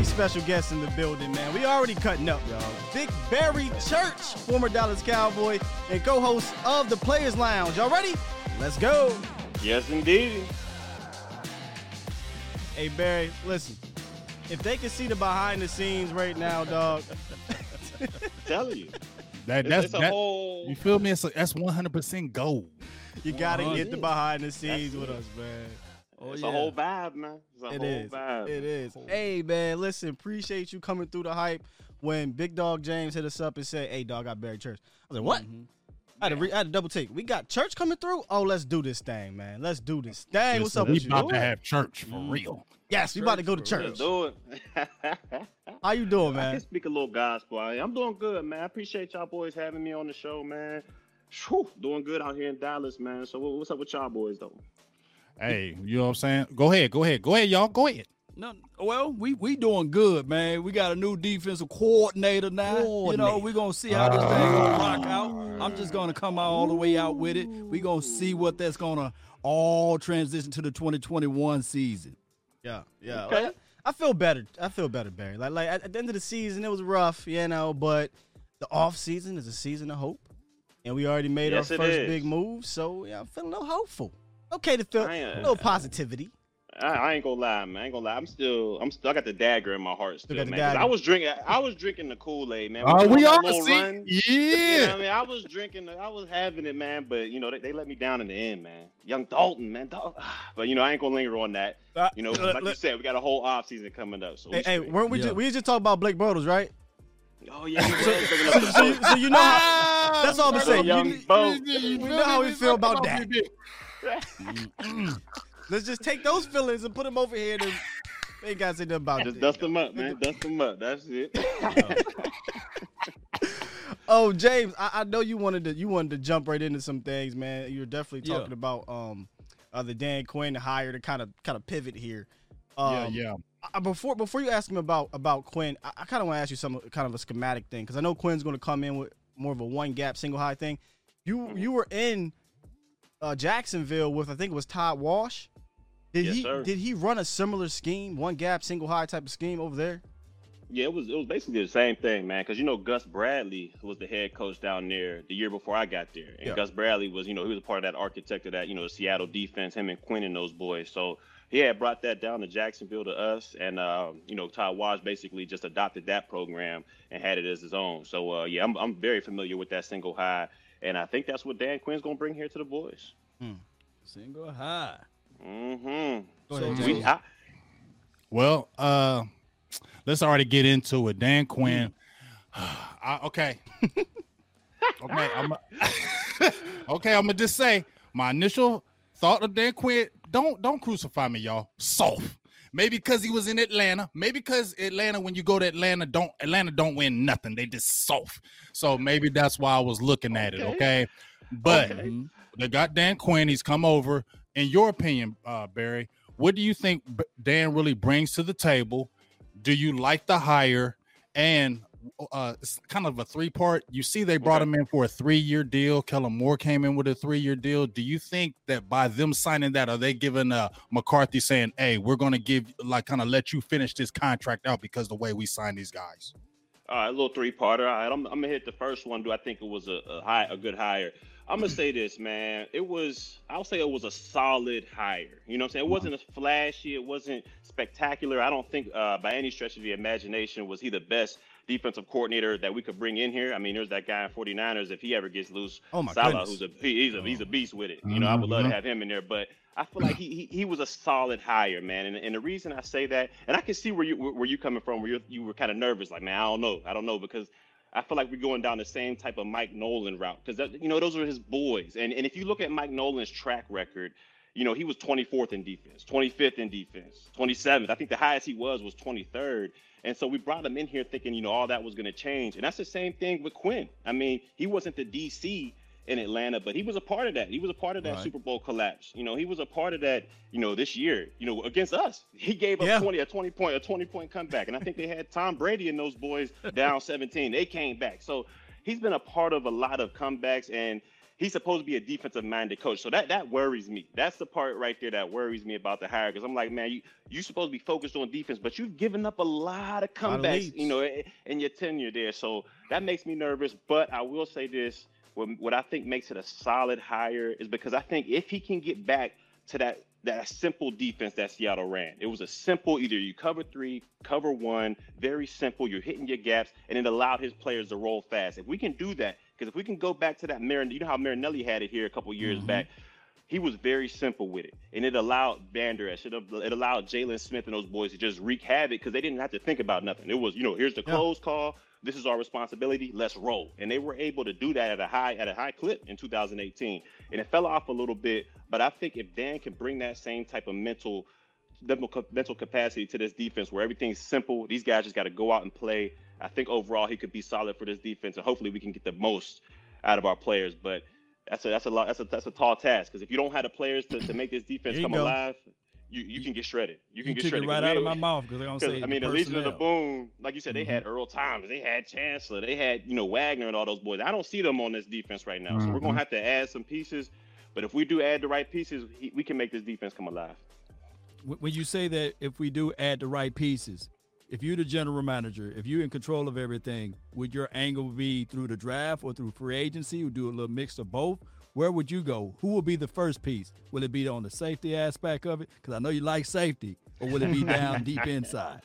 very special guest in the building, man. We already cutting up, y'all. Big Barry Church, former Dallas Cowboy and co-host of the Players Lounge. Y'all ready? Let's go. Yes, indeed. Hey Barry, listen. If they can see the behind the scenes right now, dog. Tell you. That that's it's a that, whole. you feel me? It's a, that's one hundred percent gold. You gotta get the behind the scenes That's with it. us, man. Oh, it's yeah. a whole vibe, man. It's a It whole is. vibe. It is. Hey man, listen, appreciate you coming through the hype. When Big Dog James hit us up and said, "Hey dog, I got Barry Church." I was like, "What?" Mm-hmm. I, had to re- I had to double take. We got Church coming through. Oh, let's do this thing, man. Let's do this thing. What's up we with you? about to have church for mm. real. Yes, we about to go to Let's church. do it. How you doing, I can man? speak a little gospel. I- I'm doing good, man. I appreciate y'all boys having me on the show, man. Whew, doing good out here in Dallas, man. So what's up with y'all boys though? Hey, you know what I'm saying? Go ahead, go ahead, go ahead, y'all. Go ahead. No, well, we we doing good, man. We got a new defensive coordinator now. You know, we're gonna see how this thing gonna ah. rock out. I'm just gonna come out all the way out with it. we gonna see what that's gonna all transition to the 2021 season. Yeah, yeah. Okay. Well, I feel better. I feel better, Barry. Like, like at, at the end of the season, it was rough, you know. But the off season is a season of hope, and we already made Yes, our first is. big move. So yeah, I'm feeling a little hopeful. Okay to feel I a little positivity. I, I ain't gonna lie, man. I ain't gonna lie. I'm still, I'm still, I got the dagger in my heart still, got the man. 'Cause dagger. I was drinking, I was drinking the Kool Aid, man. Oh, went we on are see. run. You know Yeah. I mean, I was drinking, I was having it, man. But you know, they, they let me down in the end, man. Young Dalton, man. Dal- But you know, I ain't gonna linger on that. Uh, You know, uh, like you said, we got a whole off season coming up. So we Hey, hey, weren't we? Yeah. Just, we just talking about Blake Bortles, right? oh yeah, So, so, so, you, boat. so you know, how, that's all I'm saying. Young You, boat. we know how we feel about that. Let's just take those feelings and put them over here. And they ain't gotta say nothing about Just it. dust them up, man. Dust them up. That's it. Oh, James, I, I know you wanted to you wanted to jump right into some things, man. You're definitely Yeah. talking about um uh, the Dan Quinn hire to kind of kind of pivot here. Yeah, Um, yeah. I, before before you ask him about about Quinn, I, I kind of want to ask you some kind of a schematic thing because I know Quinn's going to come in with more of a one gap single high thing. You Mm-hmm. you were in uh, Jacksonville with I think it was Todd Wash. Did Yes, he sir. did he run a similar scheme, one gap single high type of scheme over there? Yeah, it was it was basically the same thing, man. Because you know Gus Bradley was the head coach down there the year before I got there, and Yeah. Gus Bradley was you know he was a part of that architect of that you know the Seattle defense, him and Quinn and those boys. So he had brought that down to Jacksonville to us, and uh, you know Todd Wash basically just adopted that program and had it as his own. So uh, yeah, I'm I'm very familiar with that single high, and I think that's what Dan Quinn's gonna bring here to the boys. Single high. Mm-hmm. Go ahead, We, I, Well, uh, let's already get into it. Dan Quinn. I, okay. okay. I'm okay. I'm gonna just say my initial thought of Dan Quinn. Don't don't crucify me, y'all. Soft. Maybe because he was in Atlanta. Maybe because Atlanta, when you go to Atlanta, don't Atlanta don't win nothing. They just soft. So maybe that's why I was looking at it. Okay. Okay. But Okay. They got Dan Quinn. He's come over. In your opinion, uh, Barry, what do you think Dan really brings to the table? Do you like the hire? And uh, it's kind of a three part. You see, they brought Okay. him in for a three year deal. Kellen Moore came in with a three year deal. Do you think that by them signing that, are they giving uh, McCarthy saying, "Hey, we're going to give like kind of let you finish this contract out because the way we sign these guys"? All right, a little three-parter. All right, I'm, I'm gonna hit the first one. Do I think it was a, a high, a good hire? I'm gonna say this, man. It was. I'll say it was a solid hire. You know what I'm saying? It wasn't as flashy. It wasn't spectacular. I don't think uh, by any stretch of the imagination was he the best defensive coordinator that we could bring in here. I mean, there's that guy in 49ers. If he ever gets loose, Oh my Salah, goodness. who's a he's a he's a beast with it. You know, I would love to Mhm. have him in there, but I feel like he, he he was a solid hire, man. And, and the reason I say that, and I can see where you where you coming from, where you you were kind of nervous, like, man, I don't know, I don't know, because I feel like we're going down the same type of Mike Nolan route, because you know those are his boys. And and if you look at Mike Nolan's track record, you know he was 24th in defense, 25th in defense, 27th. I think the highest he was was 23rd. And so we brought him in here thinking, you know, all that was going to change. And that's the same thing with Quinn. I mean, he wasn't the DC in Atlanta, but he was a part of that. He was a part of that Right. Super Bowl collapse. You know, he was a part of that, you know, this year, you know, against us. He gave up Yeah. 20, a 20 point, a 20 point comeback. And I think they had Tom Brady and those boys down 17. They came back. So he's been a part of a lot of comebacks and he's supposed to be a defensive minded coach. So that that worries me. That's the part right there that worries me about the hire because I'm like, man, you you supposed to be focused on defense, but you've given up a lot of comebacks, you know, in your tenure there. So that makes me nervous. But I will say this: what, what I think makes it a solid hire is because I think if he can get back to that that simple defense that Seattle ran. It was a simple either you cover three, cover one, very simple. You're hitting your gaps, and it allowed his players to roll fast. If we can do that, because if we can go back to that Marin, you know how Marinelli had it here a couple years mm-hmm. back. He was very simple with it, and it allowed Vander Esch, it, it allowed Jaylon Smith and those boys to just wreak havoc because they didn't have to think about nothing. It was, you know, here's the close yeah. call, this is our responsibility. Let's roll. And they were able to do that at a high at a high clip in 2018. And it fell off a little bit, but I think if Dan can bring that same type of mental mental capacity to this defense where everything's simple, these guys just got to go out and play. I think overall he could be solid for this defense, and hopefully we can get the most out of our players. But that's a that's a lot that's a that's a tall task because if you don't have the players to, to make this defense come go. alive, you, you can get shredded. You can you get shredded. right out of my mouth because gonna say. I mean, the Legion of the Boom, like you said, they mm-hmm. had Earl Thomas, they had Chancellor, they had you know Wagner and all those boys. I don't see them on this defense right now, mm-hmm. so we're gonna mm-hmm. have to add some pieces. But if we do add the right pieces, we can make this defense come alive. When you say that, if we do add the right pieces, if you're the general manager, if you're in control of everything, would your angle be through the draft or through free agency? Would do a little mix of both? where would you go? Who will be the first piece? Will it be on the safety aspect of it? Because I know you like safety, or will it be down deep inside?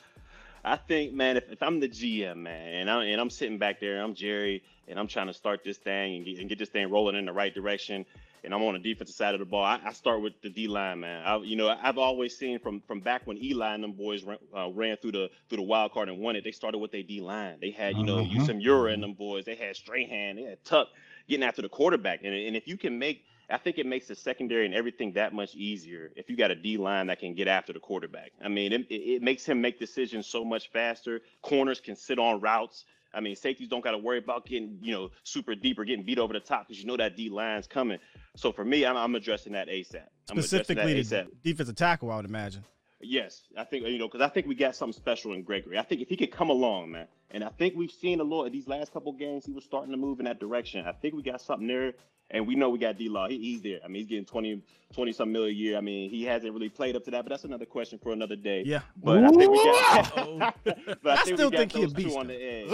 I think, man, if, if I'm the GM, man, and I'm and I'm sitting back there, I'm Jerry, and I'm trying to start this thing and get, and get this thing rolling in the right direction, and I'm on the defensive side of the ball. I, I start with the D line, man. I, you know, I've always seen from from back when Eli and them boys ran, uh, ran through the through the wild card and won it. They started with their D line. They had, you know, uh-huh. Jusam Yura and them boys. They had Strahan. They had Tuck getting after the quarterback. And, and if you can make, I think it makes the secondary and everything that much easier if you got a D line that can get after the quarterback. I mean, it, it makes him make decisions so much faster. Corners can sit on routes. I mean, safeties don't got to worry about getting, you know, super deep or getting beat over the top because you know that D line's coming. So for me, I'm, I'm addressing that ASAP. I'm Specifically, that ASAP. defensive tackle, I would imagine. Yes, I think you know because I think we got something special in Gregory. I think if he could come along, man, and I think we've seen a lot of these last couple games. He was starting to move in that direction. I think we got something there, and we know we got D Law. He, he's there. I mean, he's getting 20, 20 some million a year. I mean, he hasn't really played up to that, but that's another question for another day. Yeah, but I think we got. but I, I think still we got think those two on the edge.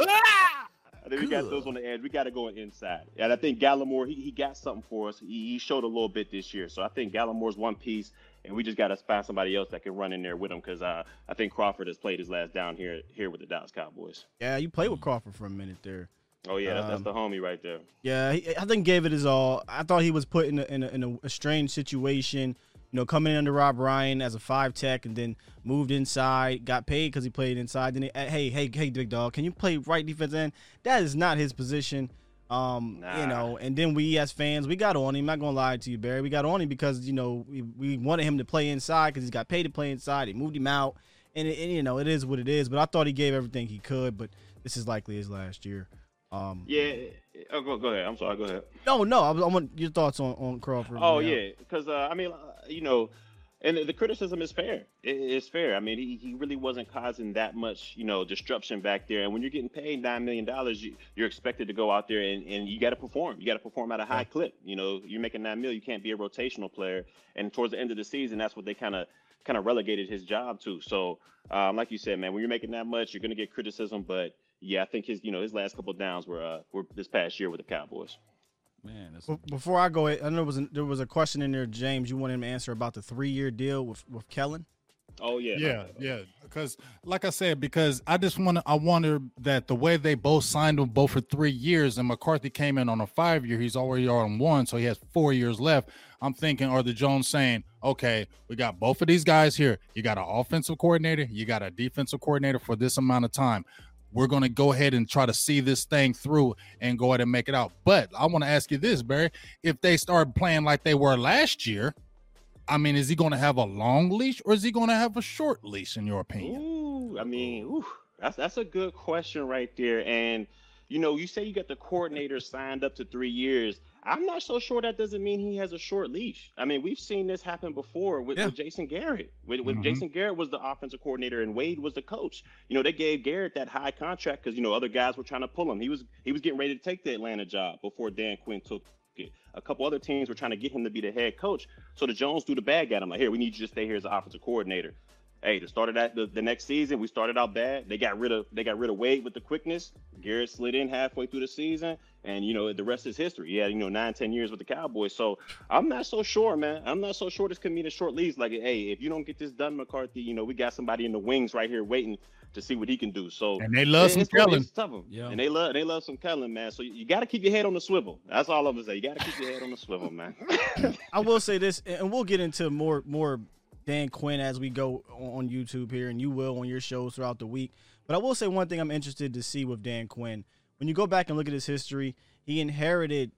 I think we got those on the edge. We got to go inside. And I think Gallimore, he, he got something for us. He, he showed a little bit this year. So I think Gallimore's one piece and we just got to find somebody else that can run in there with him because uh, I think Crawford has played his last down here here with the Dallas Cowboys. Yeah, you played with Crawford for a minute there. Oh yeah, that's, um, that's the homie right there. Yeah, he, I think gave it his all. I thought he was put in a, in a, in a, a strange situation. You know, coming in under Rob Ryan as a five tech, and then moved inside, got paid because he played inside. Then, he, hey, hey, hey, big dog, can you play right defense end? That is not his position. Um, nah. you know, and then we as fans, we got on him. I'm not gonna lie to you, Barry. We got on him because you know we, we wanted him to play inside because he's got paid to play inside. He moved him out, and, it, and, you know it is what it is. But I thought he gave everything he could. But this is likely his last year. Um, yeah. Oh, go, go ahead. I'm sorry. Go ahead. No, no. I, I want your thoughts on on Crawford. Oh yeah, because uh, I mean, uh, you know and the criticism is fair. It's fair. I mean, he, he really wasn't causing that much, you know, disruption back there. And when you're getting paid nine million dollars, you, are expected to go out there and, and you got to perform. You got to perform at a high clip. You know, you're making nine million. You can't be a rotational player. And towards the end of the season, that's what they kind of kind of relegated his job to. So, um, like you said, man, when you're making that much, you're going to get criticism. But yeah, I think his, you know, his last couple downs were uh, were this past year with the Cowboys. Man, before I go, I know there was a, there was a question in there, James. You wanted him to answer about the three year deal with with Kellen. Oh yeah, yeah, yeah. Because, like I said, because I just want to, I wonder that the way they both signed them both for three years, and McCarthy came in on a five year. He's already on one, so he has four years left. I'm thinking, are the Jones saying, okay, we got both of these guys here. You got an offensive coordinator, you got a defensive coordinator for this amount of time we're going to go ahead and try to see this thing through and go ahead and make it out. But I want to ask you this, Barry. If they start playing like they were last year, I mean, is he going to have a long leash or is he going to have a short leash, in your opinion? Ooh, I mean, ooh, that's that's a good question right there. And you know, you say you got the coordinator signed up to three years. I'm not so sure that doesn't mean he has a short leash. I mean, we've seen this happen before with, yeah. with Jason Garrett. When, when mm-hmm. Jason Garrett was the offensive coordinator and Wade was the coach, you know, they gave Garrett that high contract because you know other guys were trying to pull him. He was he was getting ready to take the Atlanta job before Dan Quinn took it. A couple other teams were trying to get him to be the head coach. So the Jones threw the bag at him like, here, we need you to stay here as an offensive coordinator. Hey, the start of that the, the next season, we started out bad. They got rid of they got rid of Wade with the quickness. Garrett slid in halfway through the season, and you know the rest is history. He had you know nine, ten years with the Cowboys. So I'm not so sure, man. I'm not so sure this could mean a short lease. Like, hey, if you don't get this done, McCarthy, you know we got somebody in the wings right here waiting to see what he can do. So and they love it- some it's gonna be Kellen. Yeah. and they love they love some Kellen, man. So you, you got to keep your head on the swivel. That's all I'm gonna say. You got to keep your head on the swivel, man. I will say this, and we'll get into more more Dan Quinn as we go on YouTube here, and you will on your shows throughout the week. But I will say one thing I'm interested to see with Dan Quinn. When you go back and look at his history, he inherited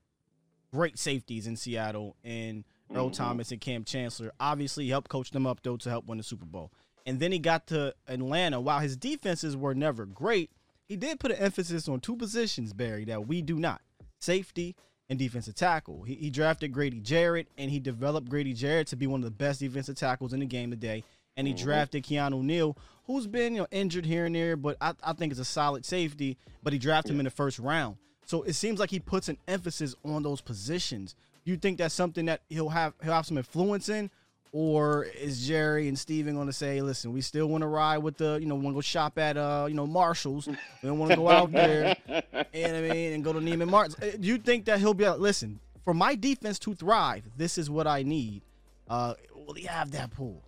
great safeties in Seattle and Earl Mhm. Thomas and Cam Chancellor. Obviously, he helped coach them up though to help win the Super Bowl. And then he got to Atlanta. While his defenses were never great, he did put an emphasis on two positions, Barry, that we do not: safety and defensive tackle. He, he drafted Grady Jarrett, and he developed Grady Jarrett to be one of the best defensive tackles in the game today. And he Mhm. drafted Keanu Neal, who's been you know injured here and there, but I, I think is a solid safety. But he drafted him in the first round, so it seems like he puts an emphasis on those positions. You think that's something that he'll have he'll have some influence in, or is Jerry and Stephen going to say, "Listen, we still want to ride with the you know want to go shop at uh you know Marshalls, we don't want to go out there." and I mean, and go to Neiman Martin's. Uh, Do you think that he'll be like, listen, for my defense to thrive, this is what I need? Uh, will he have that pull?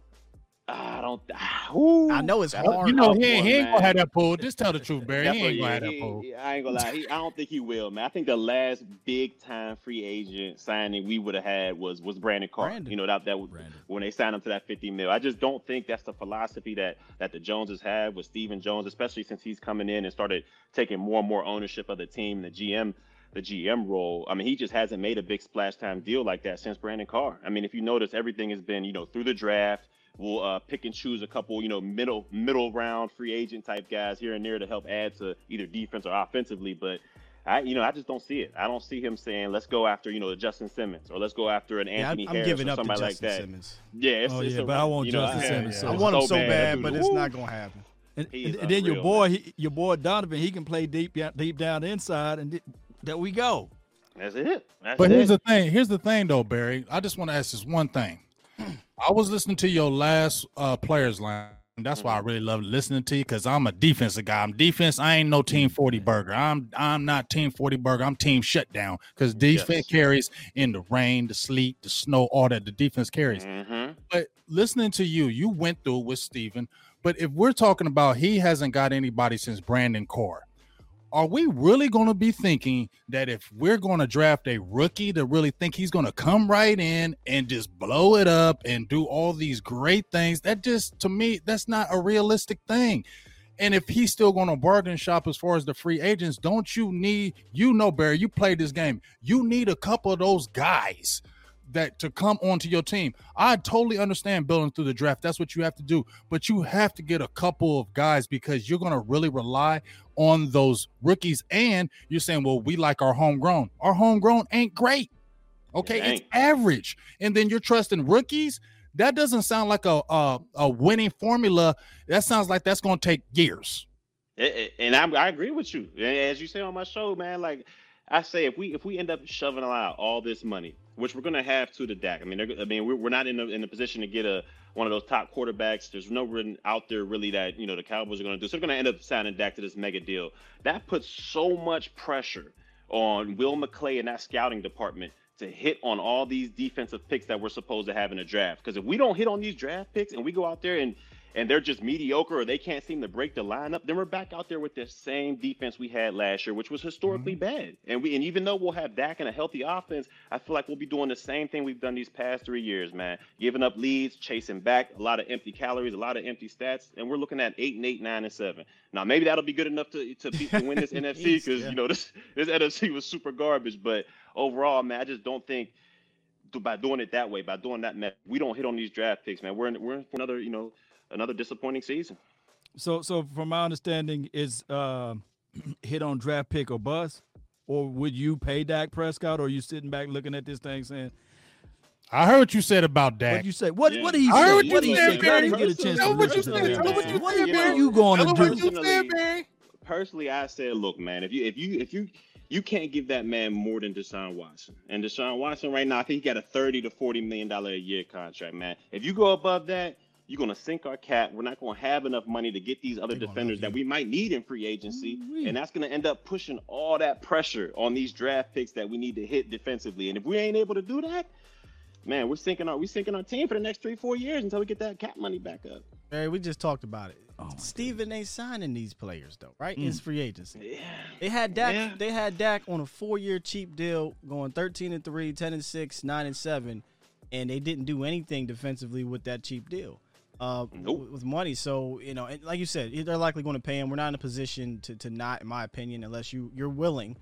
I don't. ooh, I know it's hard. You know he, ain't- he ain't gonna have that pull. Just tell the truth, Barry. He Definitely, ain't gonna have that pull. I ain't gonna lie. He, I don't think he will, man. I think the last big time free agent signing we would have had was was Brandon Carr. Brandon. You know that that was Brandon. when they signed him to that 50 mil. I just don't think that's the philosophy that that the Joneses have with Stephen Jones, especially since he's coming in and started taking more and more ownership of the team, the GM. The GM role. I mean, he just hasn't made a big splash time deal like that since Brandon Carr. I mean, if you notice, everything has been, you know, through the draft. We'll uh, pick and choose a couple, you know, middle middle round free agent type guys here and there to help add to either defense or offensively. But I, you know, I just don't see it. I don't see him saying, "Let's go after, you know, Justin Simmons or let's go after an Yeah, I'm, Anthony I'm Harris giving or up to somebody Justin like that." Simmons. Yeah, it's, Oh, it's yeah, a but I want you know, Justin I- Simmons, yeah, so- I it's want him so bad, bad, but it's not gonna happen. And, and, and then your boy, he, your boy Donovan, he can play deep down, deep down inside, and th- there we go. That's it. That's But it. here's the thing. Here's the thing, though, Barry. I just want to ask this one thing. I was listening to your last uh, players line. That's why I really love listening to you because I'm a defensive guy. I'm defense. I ain't no team forty burger. I'm I'm not team forty burger. I'm team shutdown because defense Yes. carries in the rain, the sleet, the snow, all that. The defense carries. Mhm. But listening to you, you went through with Stephen. But if we're talking about he hasn't got anybody since Brandon Carr, are we really going to be thinking that if we're going to draft a rookie to really think he's going to come right in and just blow it up and do all these great things? That just, to me, that's not a realistic thing. And if he's still going to bargain shop as far as the free agents, don't you need, you know, Barry, you played this game. You need a couple of those guys that to come onto your team. I totally understand building through the draft. That's what you have to do. But you have to get a couple of guys because you're going to really rely on those rookies. And you're saying, well, we like our homegrown. Our homegrown ain't great. Okay, It it's average. And then you're trusting rookies. That doesn't sound like a a, a winning formula. That sounds like that's going to take years. And I, I agree with you. As you say on my show, man, like I say, if we if we end up shoving out all this money, which we're gonna have to the Dak. I mean, I mean, we're, not in a, in a position to get a one of those top quarterbacks. There's no one out there really that you know the Cowboys are gonna do. So they're gonna end up signing Dak to this mega deal. That puts so much pressure on Will McClay and that scouting department to hit on all these defensive picks that we're supposed to have in the draft. Because if we don't hit on these draft picks and we go out there and and they're just mediocre or they can't seem to break the lineup, then we're back out there with the same defense we had last year, which was historically mm-hmm. bad. And we and even though we'll have Dak and a healthy offense, I feel like we'll be doing the same thing we've done these past three years, man. Giving up leads, chasing back, a lot of empty calories, a lot of empty stats, and we're looking at eight and eight, nine and seven. Now maybe that'll be good enough to to, beat, to win this NFC because yeah. you know this this NFC was super garbage. But overall, man, I just don't think by doing it that way, by doing that, method, we don't hit on these draft picks, man. We're in, we're in for another, you know, another disappointing season. So, so from my understanding, is uh, hit on draft pick or bust, or would you pay Dak Prescott, or are you sitting back looking at this thing saying, I heard what you said about Dak. "What you say? What? Yeah. What did he I say? heard what what you did he said, say? Barry. I didn't get a chance to him what you to said. Tell what you What said, are you going to do? what you said, Barry. Personally, I said, look, man, if you if you if you you can't give that man more than Deshaun Watson. And Deshaun Watson right now, I think he got a 30 to 40 million dollar a year contract, man. If you go above that, you're gonna sink our cap. We're not gonna have enough money to get these other They defenders that we might need in free agency, Ooh-wee. and that's gonna end up pushing all that pressure on these draft picks that we need to hit defensively. And if we ain't able to do that, man, we're sinking our we sinking our team for the next three four years until we get that cap money back up. Barry, we just talked about it. Oh, Stephen ain't signing these players though, right? Mm. It's free agency. Yeah. They had Dak. Yeah. They had Dak on a four-year cheap deal, going 13 and 3, 10 and 6, 9 and 7, and they didn't do anything defensively with that cheap deal. Uh, Nope. with- with money, so you know, and like you said, they're likely going to pay him. We're not in a position to, to not, in my opinion, unless you you're willing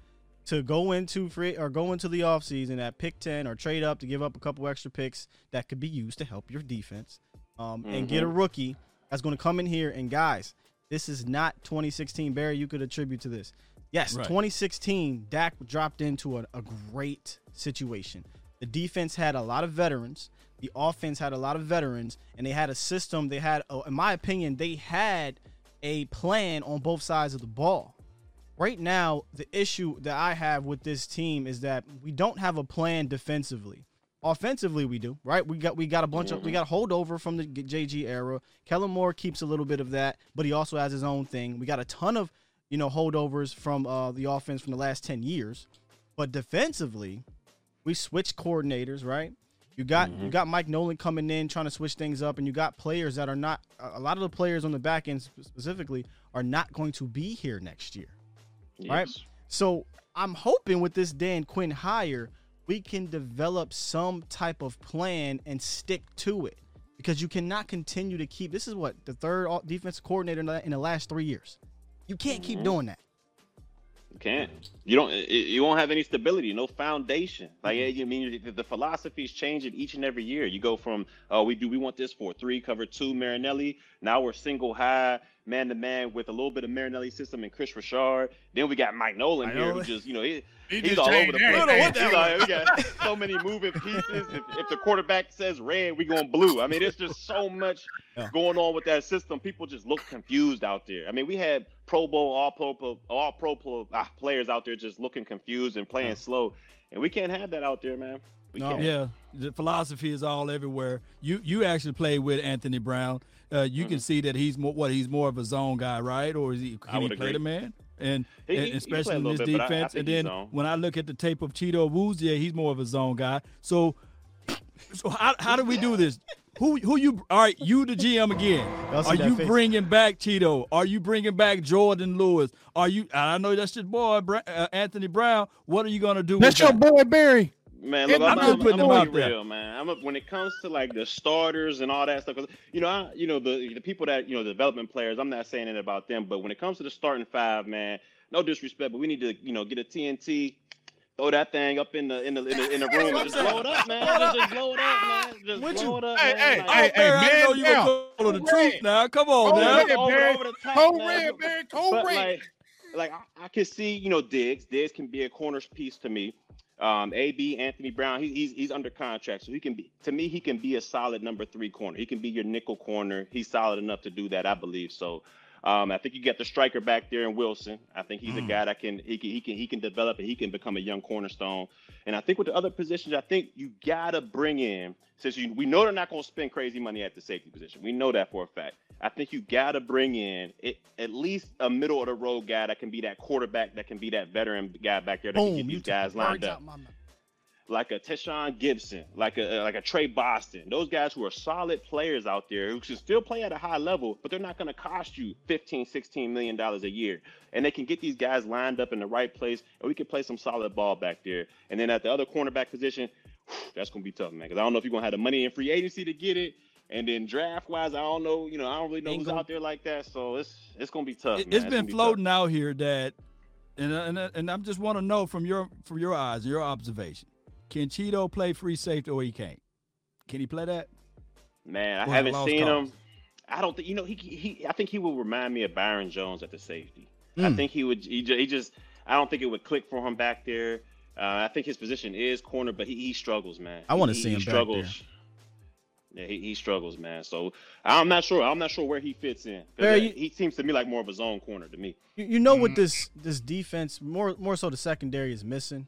to go into free or go into the offseason at pick 10 or trade up to give up a couple extra picks that could be used to help your defense um, and get a rookie that's going to come in here. And guys this is not 2016 barry you could attribute to this. Yes Right. 2016 dak dropped into a, a great situation. The defense had a lot of veterans the offense had a lot of veterans and they had a system they had uh, in my opinion they had a plan on both sides of the ball right now, the issue that I have with this team is that we don't have a plan defensively. Offensively, we do, right? We got we got a bunch of we got a holdover from the JG era. Kellen Moore keeps a little bit of that, but he also has his own thing. We got a ton of you know holdovers from uh, the offense from the last ten years, but defensively, we switched coordinators, right? You got you mm-hmm. got Mike Nolan coming in trying to switch things up, and you got players that are not. A lot of the players on the back end specifically are not going to be here next year. Right. So I'm hoping with this Dan Quinn hire, we can develop some type of plan and stick to it because you cannot continue to keep. This is what the third all- defensive coordinator in the, in the last three years. You can't keep mm-hmm. doing that. You can't. You don't. You won't have any stability, no foundation. Like I mean, the- the philosophies changing each and every year. You go from, oh, we do we want this for three cover two Marinelli. Now we're single high man to man with a little bit of Marinelli system and Kris Richard. Then we got Mike Nolan Mike here, Nolan. who just you know he, He he's all over changed the place. everything. I don't know what He's like, we got so many moving pieces. If, if the quarterback says red, we going blue. I mean, it's just so much Yeah. going on with that system. People just look confused out there. I mean, we had Pro Bowl, all pro, pro all pro, pro ah, players out there just looking confused and playing slow, and we can't have that out there, man. We No. can't. Yeah, the philosophy is all everywhere. You you actually play with Anthony Brown. Uh, you can see that he's more what he's more of a zone guy, right? Or is he I can he would play agree. the man? And, He- and he- he especially play in little this bit, but I- I defense. and then when I look at the tape of Chido Awuzie, he's more of a zone guy. So, so how, how do we do this? Who who you? All right, you the GM again. Are you face? bringing back Cheeto? Are you bringing back Jourdan Lewis? Are you? I know that's your boy uh, Anthony Brown. What are you gonna do? That's with your that? boy Barry. Man, look, I'm I'm, just I'm, putting I'm him gonna out be there. real, man. I'm a, when it comes to like the starters and all that stuff, 'cause, you know, I, you know the the people that you know the development players. I'm not saying it about them, but when it comes to the starting five, man, no disrespect, but we need to you know get a TNT. Throw that thing up in the in the in the, in the room just blow it up, man. Just, just blow it up, man. Just With blow you. it up, Hey, man. hey, Like, hey, Oh, Barry, I man know you down. were calling the Go truth now. Come on, Go now. red, over, Barry. over the top, Go man. red, Barry. Go but red. like, like I, I can see, you know, Diggs. Diggs can be a corner piece to me. Um, AB Anthony Brown, he, he's he's under contract, so he can be. To me, he can be a solid number three corner. He can be your nickel corner. He's solid enough to do that, I believe. So, um, I think you get the striker back there in Wilson. I think he's a Mm. guy that can he can he can he can develop and he can become a young cornerstone. And I think with the other positions, I think you gotta bring in since you we know they're not gonna spend crazy money at the safety position. We know that for a fact. I think you gotta bring in it, at least a middle of the road guy that can be that quarterback, that can be that veteran guy back there that can Boom, get you these guys lined up. Like a Tashaun Gipson, like a like a Tre Boston. Those guys who are solid players out there who can still play at a high level, but they're not going to cost you 15, 16 million dollars a year. And they can get these guys lined up in the right place, and we can play some solid ball back there. And then at the other cornerback position, that's going to be tough, man. Because I don't know if you're going to have the money in free agency to get it. And then draft wise, I don't know. You know, I don't really know Ain't who's gonna- out there like that. So it's it's gonna be tough. It, man. has It's been gonna be floating out here that, and and and I'm just want to know from your from your eyes, your observation, can Chido play free safety or he can't? Can he play that? Man, I Or haven't seen cause. him. I don't think you know he he. I think he will remind me of Byron Jones at the safety. I Mm. think he would. He, he just. I don't think it would click for him back there. Uh, I think his position is corner, but he, he struggles, man. I wanna He- see he him back struggles. Yeah, he, he struggles, man. So I'm not sure. I'm not sure where he fits in. Barry, you- he seems to me like more of a zone corner to me. You, you know Mm-hmm. what this this defense more more so the secondary is missing.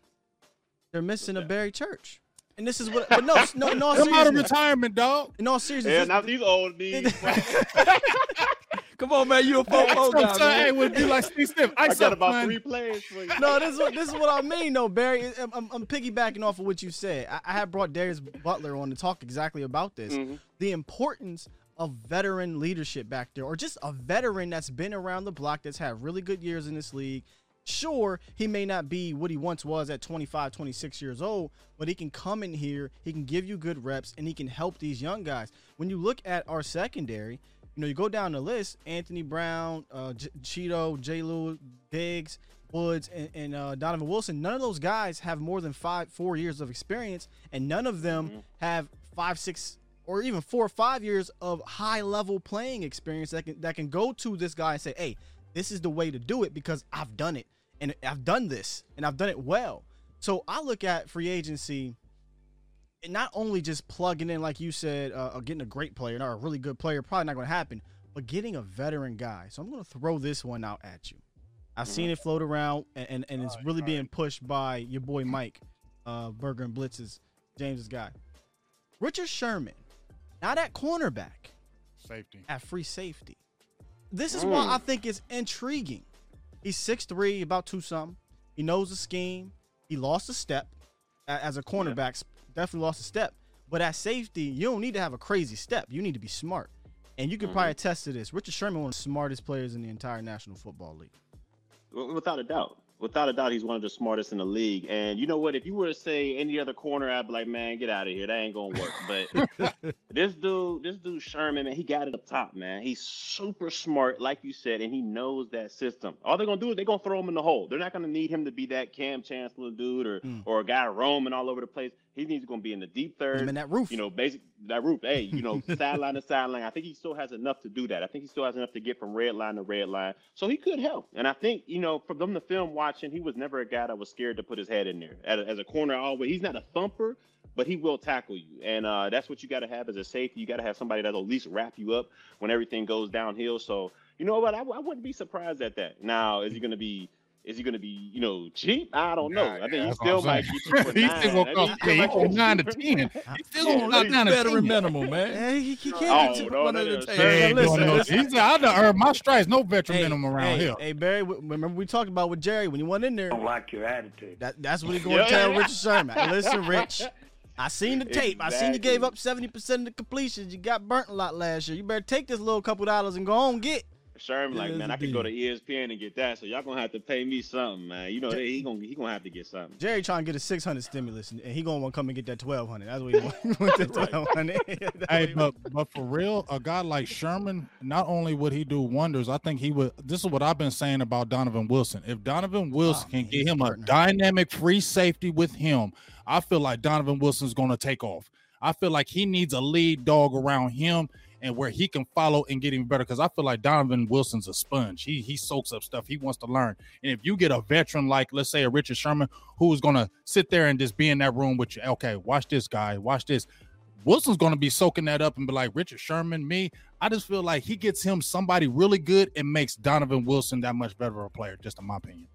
They're missing a Barry Church, and this is what. But no, no, in all Come out of retirement, dog. in all seriousness, Yeah, this- now these old knees. Come on, man. You a fofo guy, Sometimes, man. hey, would be like Steve Smith. I Ice got up, about man. three plays for you. no, this is what this is what I mean, though, Barry. I'm, I'm, I'm piggybacking off of what you said. I, I had brought Darius Butler on to talk exactly about this. Mhm. The importance of veteran leadership back there, or just a veteran that's been around the block, that's had really good years in this league. Sure, he may not be what he once was at 25, 26 years old, but he can come in here, he can give you good reps, and he can help these young guys. When you look at our secondary, you know, you go down the list: Anthony Brown, uh, J- Chido, J. Lou, Diggs, Woods, and, and uh, Donovan Wilson. None of those guys have more than five, four years of experience, and none of them have five, six, or even four or five years of high level playing experience that can that can go to this guy and say, "Hey, this is the way to do it because I've done it and I've done this and I've done it well." So I look at free agency and not only just plugging in, like you said, uh, or getting a great player, or a really good player, probably not going to happen, but getting a veteran guy. So I'm going to throw this one out at you. I've seen it float around, and, and, and it's really being pushed by your boy Mike, uh, Berger and Blitz's James's guy. Richard Sherman, not at cornerback, Safety. at free safety. This is why I think it's intriguing. He's 6'3", about two something. He knows the scheme. He lost a step as a cornerback. s- Definitely lost a step. But at safety, you don't need to have a crazy step. You need to be smart. And you can mm-hmm. probably attest to this. Richard Sherman, one of the smartest players in the entire National Football League. Without a doubt. Without a doubt, he's one of the smartest in the league. And you know what? If you were to say any other corner, I'd be like, man, get out of here. That ain't gonna work. But this dude, this dude Sherman, man, he got it up top, man. He's super smart, like you said, and he knows that system. All they're gonna do is they're gonna throw him in the hole. They're not gonna need him to be that Cam Chancellor dude or Mm. or a guy roaming all over the place. He needs to be in the deep Put him third. in that roof. You know, basic that roof. Hey, you know, sideline to sideline. I think he still has enough to do that. I think he still has enough to get from red line to red line. So he could help. And I think, you know, from the film watching, he was never a guy that was scared to put his head in there. As a, as a corner, always he's not a thumper, but he will tackle you. And uh, that's what you got to have as a safety. You got to have somebody that'll at least wrap you up when everything goes downhill. So you know what? I, I wouldn't be surprised at that. Now, is he going to be? Is he going to be, you know, cheap? I don't know. I think he still might saying. get you He still gonna think cost- yeah, still he might go nine to 10. He still gonna knock he's down a Veteran minimum, man. Hey, he, he Oh, can't get no, one no, at a no, time. He sir. ain't Listen, doing no- listen. He said, I done earned my stripes. No veteran Hey, minimum around hey, here. hey, Barry, remember we talked about with Jerry when he went in there. don't like your attitude. That, that's what he's going to tell yeah, yeah. Richard Sherman. Listen, Rich, I seen the tape. I seen you gave up 70% of the completions. You got burnt a lot last year. You better take this little couple dollars and go on get. Sherman, like, man, I could go to. ESPN and get that. So y'all gonna have to pay me something, man. You know, they, he gonna he gonna have to get something. Jerry trying to get a 600 stimulus, and and he going to want to come and get that 1200. That's what he want. He want that 1200. That's Hey, but but for real, a guy like Sherman, not only would he do wonders, I think he would. This is what I've been saying about Donovan Wilson. If Donovan oh, Wilson Oh, can man, get he's him a dynamic free safety with him, I feel like Donovan Wilson's going to take off. I feel like he needs a lead dog around him and where he can follow and get even better. Because I feel like Donovan Wilson's a sponge. He he soaks up stuff. He wants to learn. And if you get a veteran like, let's say, a Richard Sherman, who's to sit there and just be in that room with you, okay, watch this guy, watch this. Wilson's going to be soaking that up and be like, Richard Sherman, me. I just feel like he gets him somebody really good and makes Donovan Wilson that much better of a player, just in my opinion.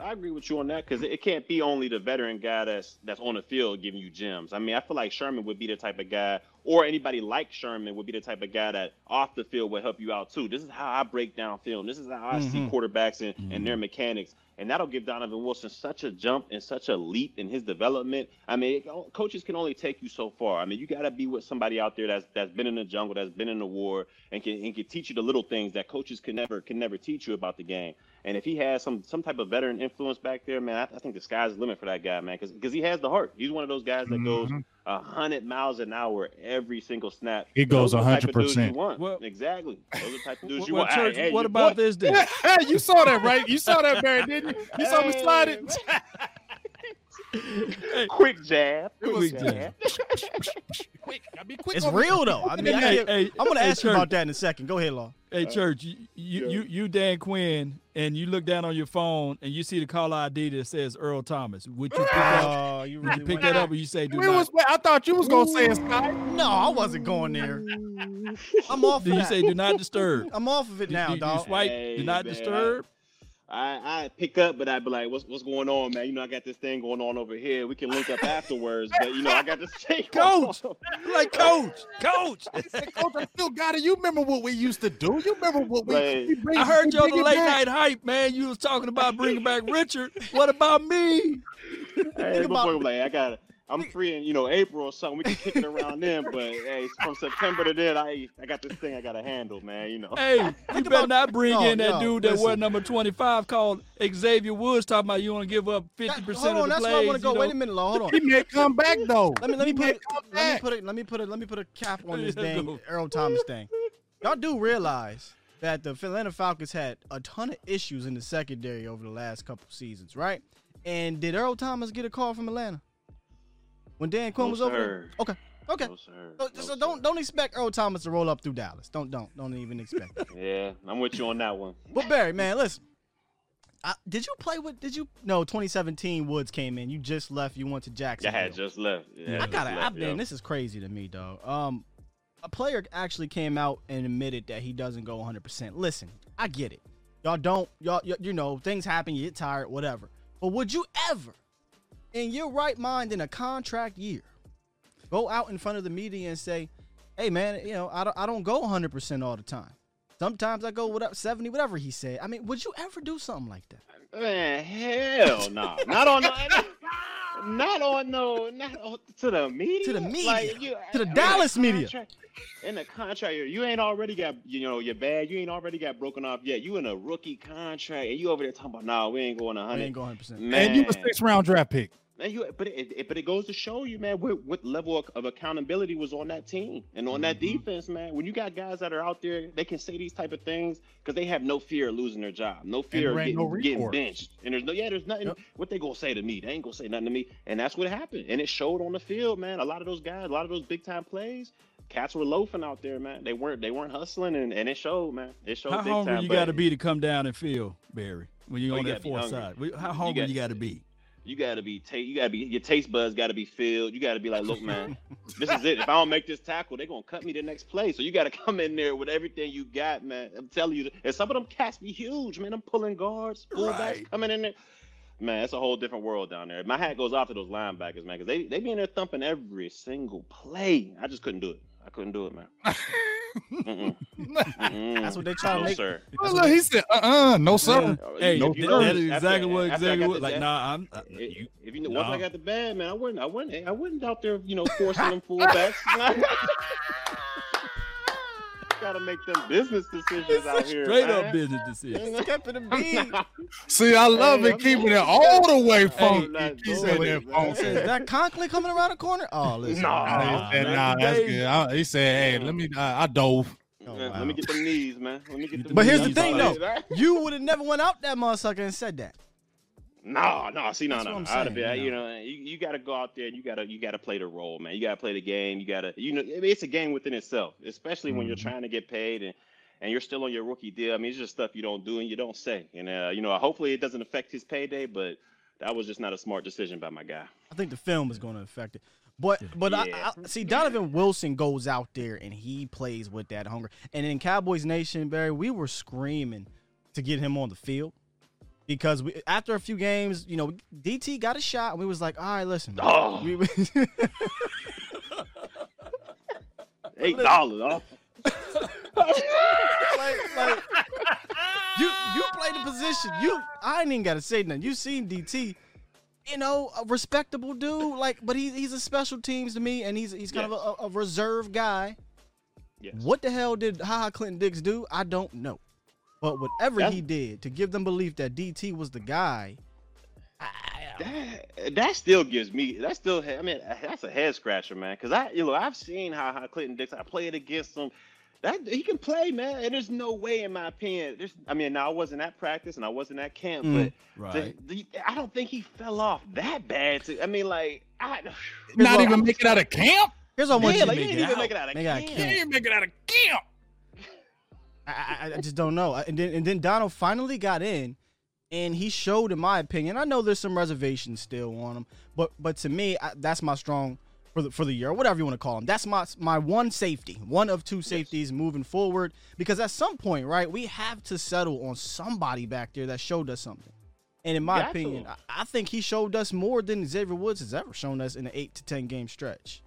I agree with you on that because it can't be only the veteran guy that's that's on the field giving you gems. I mean, I feel like Sherman would be the type of guy, or anybody like Sherman would be the type of guy that off the field would help you out too. This is how I break down film. This is how I see Mhm. quarterbacks and, and their mechanics, and that'll give Donovan Wilson such a jump and such a leap in his development. I mean, it- coaches can only take you so far. I mean, you got to be with somebody out there that's that's been in the jungle, that's been in the war, and can and can teach you the little things that coaches can never can never teach you about the game. And if he has some some type of veteran influence back there, man, I, I think the sky's the limit for that guy, man, because he has the heart. He's one of those guys that goes Mhm. a hundred miles an hour every single snap. He goes Those are the type of dudes 100%. You want. Well- exactly. Those are type of dudes What, you what, want. church, Hey, hey, what your about boy- this then? you saw that, right? You saw that, Barry, didn't you? You saw me slide it. Quick jab. Quick Quick jab. jab. quick. Gotta be quick. It's real though. I mean, I Hey, get- hey, I'm gonna hey, ask you about that in a second. Go ahead, Law. Hey, uh, church, you you, yeah. you you Dan Quinn, and you look down on your phone and you see the caller ID that says Earl Thomas. Would you pick ah, that? Oh, you Would really you pick that up, or you say do not? was, I thought you was gonna say it, Scott. No, I wasn't going there. I'm off Do of you that. say do not disturb? I'm off of it Do- now, do, you dog. swipe Hey, do not man, disturb. I I pick up, but I'd be like, "What's what's going on, man? You know, I got this thing going on over here. We can link up afterwards, but you know, I got this thing." going Coach, on." like coach, coach. He said, Coach, I still got it. You remember what we used to do? You remember what we? Right. we bring- I heard we you on the late back. night hype, man. You was talking about bringing back Richard. What about me? Hey, about- before, like, I got, I'm free in you know April or something. We can kick it around then, but hey, from September to then, I I got this thing I gotta handle, man. You know. Hey, you better not bring No, in that no, dude that listen. wore number 25 called Xavier Woods talking about you want to give up 50% That- of hold the on, that's plays. where I want to go. you Wait a minute, Law. Hold on. He may come back though. Let me let me put it, let me put it let me put it let me put a cap on this Yeah, dang go. Earl Thomas thing. Y'all do realize that the Atlanta Falcons had a ton of issues in the secondary over the last couple seasons, right? And did Earl Thomas get a call from Atlanta when Dan Quinn No, was over there? Okay, okay. No, sir. So, No, so don't don't expect Earl Thomas to roll up through Dallas. Don't don't don't even expect. Yeah, I'm with you on that one. but Barry, man, listen. I, did you play with? Did you? No, 2017 Woods came in. You just left. You went to Jackson, I had just left. Yeah, I gotta. left, I, man, yeah. this is crazy to me, dog. Um, a player actually came out and admitted that he doesn't go 100. percent Listen, I get it. Y'all don't. Y'all, y- you know, things happen. You get tired, whatever. But would you ever, in your right mind, in a contract year, go out in front of the media and say, "Hey, man, you know, I don't, I don't go 100 percent all the time. Sometimes I go whatever 70, whatever he said. I mean, would you ever do something like that? Man, hell no. Not on no, not on no, not on, to the media. To the media. Like, you, To the in a Dallas media. contract- In the contract, you ain't already got, you know, your bag. You ain't already got broken off yet. You in a rookie contract, and you over there talking about, nah, we ain't going I 100. ain't go 100. percent Man, And you a six round draft pick. Man, you, but it, it, but it goes to show you, man, what, what level of, of accountability was on that team and on that Mm-hmm. defense, man. When you got guys that are out there, they can say these type of things because they have no fear of losing their job, no fear of getting, no getting benched, and there's no, yeah, there's nothing. Yep. What they gonna say to me? They ain't gonna say nothing to me, and that's what happened, and it showed on the field, man. A lot of those guys, a lot of those big time plays, cats were loafing out there, man. They weren't, they weren't hustling, and, and it showed, man. It showed How big hungry time. you got to be to come down and feel, Barry, when you're Oh, on you that fourth side? How hungry you got to be? You gotta be ta- you gotta be your taste buds gotta be filled. You gotta be like, look, man, this is it. If I don't make this tackle, they're gonna cut me the next play. So you gotta come in there with everything you got, man. I'm telling you, and some of them cats be huge, man. I'm pulling guards, fullbacks Right. coming in there. Man, it's a whole different world down there. My hat goes off to those linebackers, man, because they they be in there thumping every single play. I just couldn't do it. I couldn't do it, man. Mm-mm. Mm-mm. That's what they try to no, make- Sir. Oh, look, he said, uh, uh no sir. Hey, no sir. know that after- exactly what exactly what. the- Like, nah, I'm. Uh, If, you, if you know, once I got the bag, man, I wouldn't, I wouldn't, I wouldn't out there, you know, forcing them fullbacks. Gotta make them business decisions out here. straight man. up business decisions. Kept it a beat. See, I love Hey, it I'm keeping it all the way funky. not He doing said that man. funky. Is that Conklin coming around the corner? Oh, listen. Nah. Nah, he said, nah, that's good. I- he said, hey, let me, uh, I dove. Oh, wow. Let me get them knees, man. Let me get them But here's the thing, though. You would have never went out that motherfucker and said that. No, no, see, no, That's no. what I'm I'd have saying, been, you you know, you, you got to go out there and you got to you got to play the role, man. You got to play the game. You got to, you know, it's a game within itself, especially when you're Mm-hmm. trying to get paid and and you're still on your rookie deal. I mean, it's just stuff you don't do and you don't say. And uh, you know, hopefully it doesn't affect his payday, but that was just not a smart decision by my guy. I think the film is going to affect it. But but Yeah. I, I see Donovan Wilson goes out there and he plays with that hunger. And in Cowboys Nation, Barry, we were screaming to get him on the field because we, after a few games, you know, DT got a shot and we was like, all right, listen. Oh. We- Eight dollars, like, like, you you play the position. You I ain't even gotta say nothing. You seen DT, you know, a respectable dude. Like, but he, he's a special teams to me, and he's he's kind Yes. of a, a reserve guy. Yes. What the hell did Haha Clinton Dix do? I don't know. But whatever That's- he did to give them belief that DT was the guy, That, that still gives me that still I mean that's a head scratcher man because I you know I've seen how, how Clinton Dix I played against him that he can play man and there's no way in my opinion there's I mean now I wasn't at practice and I wasn't at camp Mm, but Right. the, the, I don't think he fell off that bad to, I mean like I Not Well, even make it out of camp. Here's what I want Yeah, you to like, make you it didn't even out. make it out of Make it out of camp. You camp. ain't make it out of camp. I, I, I just don't know. And then and then Donald finally got in, and he showed, in my opinion. I know there's some reservations still on him, but but to me, I, that's my strong for the for the year, or whatever you want to call him. That's my my one safety, one of two safeties moving forward. Because at some point, right, we have to settle on somebody back there that showed us something. And in my Got opinion, I, I think he showed us more than Xavier Woods has ever shown us in an eight to ten game stretch.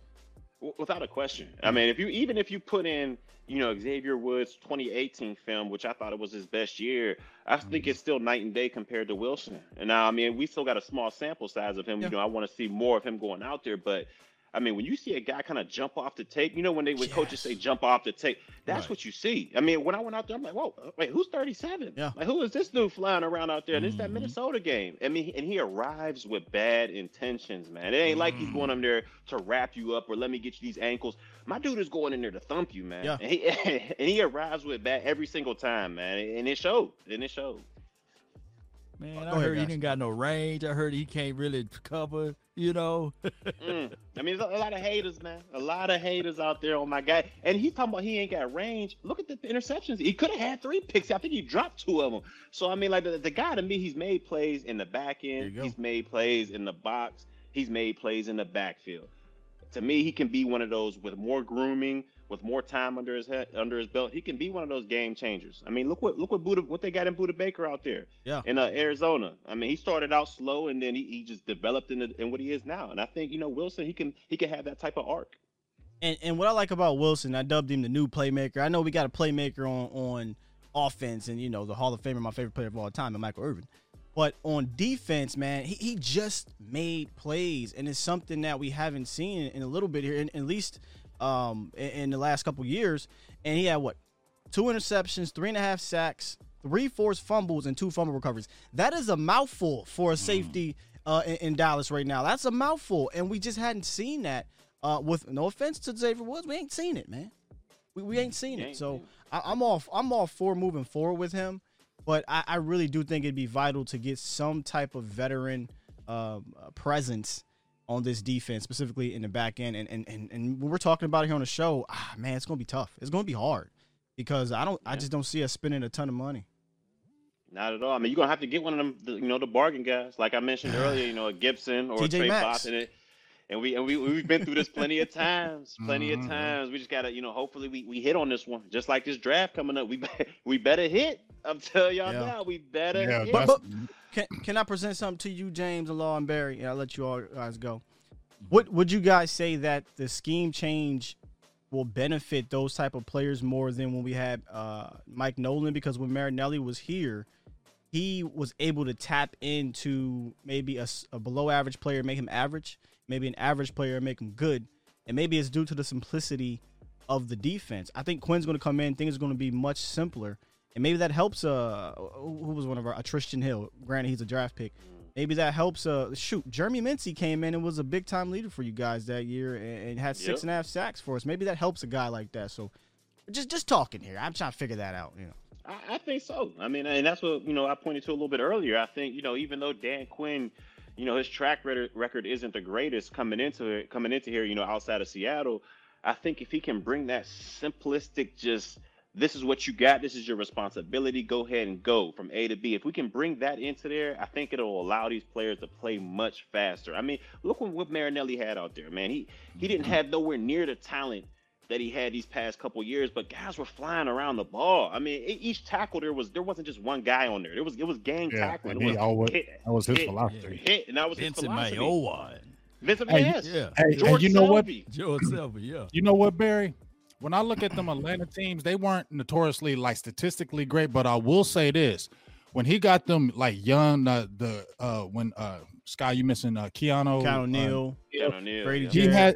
Without a question. I mean, if you even if you put in, you know, Xavier Woods 2018 film, which I thought it was his best year, I mm-hmm. think it's still night and day compared to Wilson. And now, I mean, we still got a small sample size of him. Yeah. You know, I want to see more of him going out there, but. I mean, when you see a guy kind of jump off the tape, you know, when they when coaches say jump off the tape, that's Right. what you see. I mean, when I went out there, I'm like, whoa, wait, who's 37? Yeah. Like, who is this dude flying around out there? And it's that Mhm. Minnesota game. I mean, and he arrives with bad intentions, man. It ain't like he's going in there to wrap you up or let me get you these ankles. My dude is going in there to thump you, man. Yeah. And he and he arrives with bad every single time, man. And it showed. And it showed. Man, Go I ahead, heard he didn't got no range. I heard he can't really cover. You know, Mm. I mean, there's a, a lot of haters, man. A lot of haters out there on my guy. And he's talking about he ain't got range. Look at the interceptions. He could have had three picks. I think he dropped two of them. So I mean, like the, the guy to me, he's made plays in the back end. He's made plays in the box. He's made plays in the backfield. To me, he can be one of those with more grooming, with more time under his head, under his belt. He can be one of those game changers. I mean, look what look what Budda, what they got in Budda Baker out there Yeah. in uh, Arizona. I mean, he started out slow and then he, he just developed into in what he is now. And I think you know Wilson, he can he can have that type of arc. And and what I like about Wilson, I dubbed him the new playmaker. I know we got a playmaker on on offense, and you know the Hall of Famer, my favorite player of all time, and Michael Irvin. But on defense, man, he, he just made plays, and it's something that we haven't seen in a little bit here, in, at least um, in, in the last couple years. And he had what two interceptions, three and a half sacks, three forced fumbles, and two fumble recoveries. That is a mouthful for a safety uh, in, in Dallas right now. That's a mouthful, and we just hadn't seen that. Uh, with no offense to Xavier Woods, we ain't seen it, man. We, we ain't seen it. So I, I'm off. I'm all for moving forward with him, but I, I really do think it'd be vital to get some type of veteran um, uh, presence on this defense, specifically in the back end. And and, and and when we're talking about it here on the show, ah, man, it's gonna be tough. It's gonna be hard because I don't I just don't see us spending a ton of money. Not at all. I mean, you're gonna have to get one of them, the, you know, the bargain guys, like I mentioned earlier. You know, a Gipson or a TJ Tre Maxx. Boston. And, and we and we we've been through this plenty of times, plenty Mhm. of times. We just gotta, you know, hopefully we, we hit on this one, just like this draft coming up. We be- we better hit. I'm telling y'all Yeah. now, we better Yeah, hit. But- Can can I present something to you, James and Law and Barry? And I'll let you all guys go. Would would you guys say that the scheme change will benefit those type of players more than when we had uh, Mike Nolan? Because when Marinelli was here, he was able to tap into maybe a below average player, make him average, maybe an average player, make him good, and maybe it's due to the simplicity of the defense. I think Quinn's going to come in, things are going to be much simpler, and maybe that helps. Uh, who was one of our uh, Trysten Hill? Granted, he's a draft pick. Maybe that helps. Uh, shoot, Jeremy Mincey came in and was a big time leader for you guys that year, and, and had six Yep. and a half sacks for us. Maybe that helps a guy like that. So, just just talking here, I'm trying to figure that out. You know. I, I think so. I mean, and that's what you know I pointed to a little bit earlier. I think you know even though Dan Quinn, you know his track record record isn't the greatest coming into it, coming into here, you know outside of Seattle, I think if he can bring that simplistic, just this is what you got, this is your responsibility, go ahead and go from A to B. If we can bring that into there, I think it'll allow these players to play much faster. I mean, look what, what Marinelli had out there, man. He he didn't mm-hmm. have nowhere near the talent that he had these past couple years, but guys were flying around the ball. I mean, each tackle there was there wasn't just one guy on there. There was it was gang Yeah, tackling. and It was always hit, that was his hit, philosophy. hit, and that was his Vincent philosophy. Mayowa, Vincent Hey, yes. yeah, Hey, George and you know what? Selvie. Joe Silver, yeah. You know what, Barry? When I look at them Atlanta teams, they weren't notoriously like statistically great, but I will say this: when he got them like young, uh, the uh, when uh, Sky, you missing uh, Keanu, Keanu uh, Neal, Yeah, O'Neal, Brady yeah. he Jared. had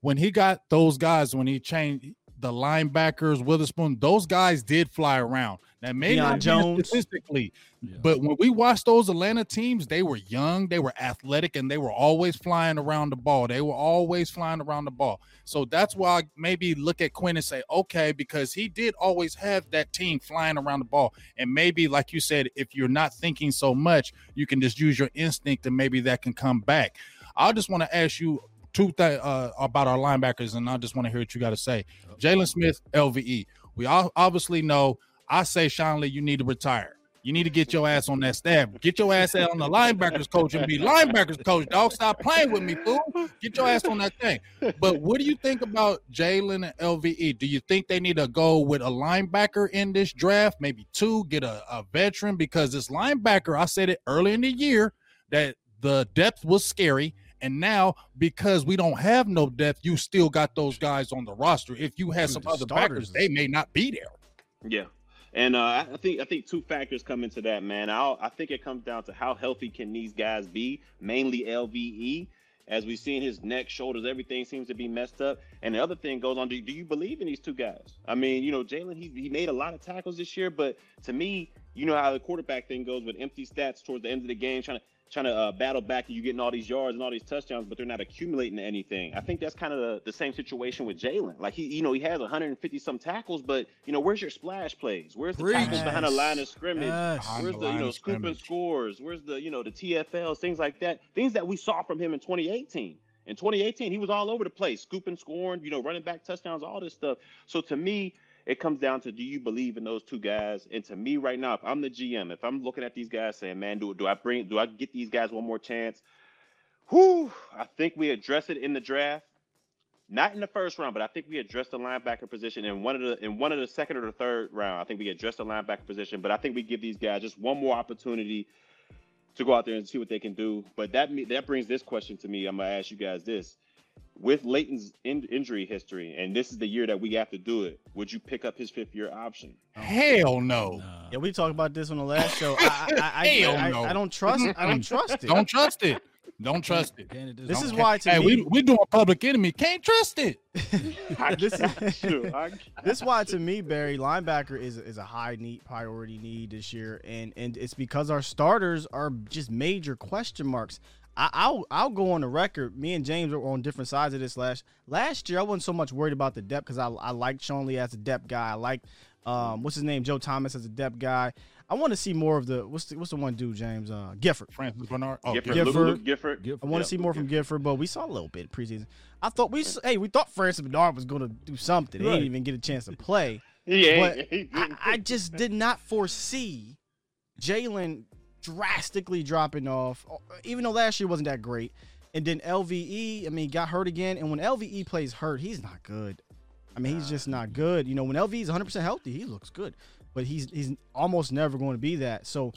when he got those guys when he changed the linebackers, Witherspoon, those guys did fly around. Now maybe Deion not being Jones. statistically, Yeah. but when we watched those Atlanta teams, they were young, they were athletic, and they were always flying around the ball. They were always flying around the ball. So that's why I maybe look at Quinn and say, okay, because he did always have that team flying around the ball. And maybe, like you said, if you're not thinking so much, you can just use your instinct and maybe that can come back. I just want to ask you two th- uh, about our linebackers, and I just want to hear what you got to say. Jaylon Smith, LVE. We all obviously know. I say, Sean Lee, you need to retire. You need to get your ass on that staff. Get your ass out on the linebackers coach and be linebackers coach. Dog, stop playing with me, fool. Get your ass on that thing. But what do you think about Jaylon and LVE? Do you think they need to go with a linebacker in this draft? Maybe two, get a, a veteran because this linebacker, I said it early in the year that the depth was scary. And now, because we don't have no depth, you still got those guys on the roster. If you had Dude, some other starters backers, they may not be there. Yeah. And uh, I think I think two factors come into that, man. i I think it comes down to how healthy can these guys be, mainly LVE. As we've seen his neck, shoulders, everything seems to be messed up. And the other thing goes on, do, do you believe in these two guys? I mean, you know, Jaylon, he, he made a lot of tackles this year, but to me, you know how the quarterback thing goes with empty stats towards the end of the game, trying to trying to uh, battle back and you getting all these yards and all these touchdowns, but they're not accumulating anything. I think that's kind of the, the same situation with Jaylon. Like he, you know, he has 150 some tackles, but you know, where's your splash plays? Where's the tackles behind the line of scrimmage? Yes. Behind Where's the the, you know of scoop and scores? Where's the you know the TFLs, things like that? Things that we saw from him in 2018. In 2018, he was all over the place, scooping, scoring, you know, running back touchdowns, all this stuff. So to me, it comes down to do you believe in those two guys? And to me, right now, if I'm the GM, if I'm looking at these guys saying, man, do do I bring do I get these guys one more chance? Whew, I think we address it in the draft. Not in the first round, but I think we addressed the linebacker position in one of the in one of the second or the third round. I think we addressed the linebacker position, but I think we give these guys just one more opportunity to go out there and see what they can do. But that that brings this question to me. I'm gonna ask you guys this: with Leighton's in- injury history, and this is the year that we have to do it, would you pick up his fifth year option? Hell no. Yeah, we talked about this on the last show. I, I, I, Hell I, no. I, I don't trust. I don't trust it. Don't trust it. Don't trust it. Can't This is why to hey, me, we we doing public enemy. Can't trust it. This is- you. This is why to me, Barry linebacker is is a high need priority need this year, and and it's because our starters are just major question marks. I, I'll I'll go on the record. Me and James were on different sides of this last last year. I wasn't so much worried about the depth because I I liked Sean Lee as a depth guy. I liked um what's his name Joe Thomas as a depth guy. I want to see more of the what's the, what's the one dude James uh Gifford. Francis Bernard. Oh, Gifford, Gifford. Luke- Luke Gifford. Gifford. I want Yeah, to see more from Gifford. Gifford, but we saw a little bit preseason. I thought we hey we thought Francis Bernard was going to do something. He didn't even get a chance to play. He ain't. But he I, didn't. I just did not foresee Jaylon drastically dropping off, even though last year wasn't that great. And then LVE, I mean, got hurt again. And when LVE plays hurt, he's not good. I mean, he's just not good. You know, when LVE is 100% healthy, he looks good. But he's he's almost never going to be that. So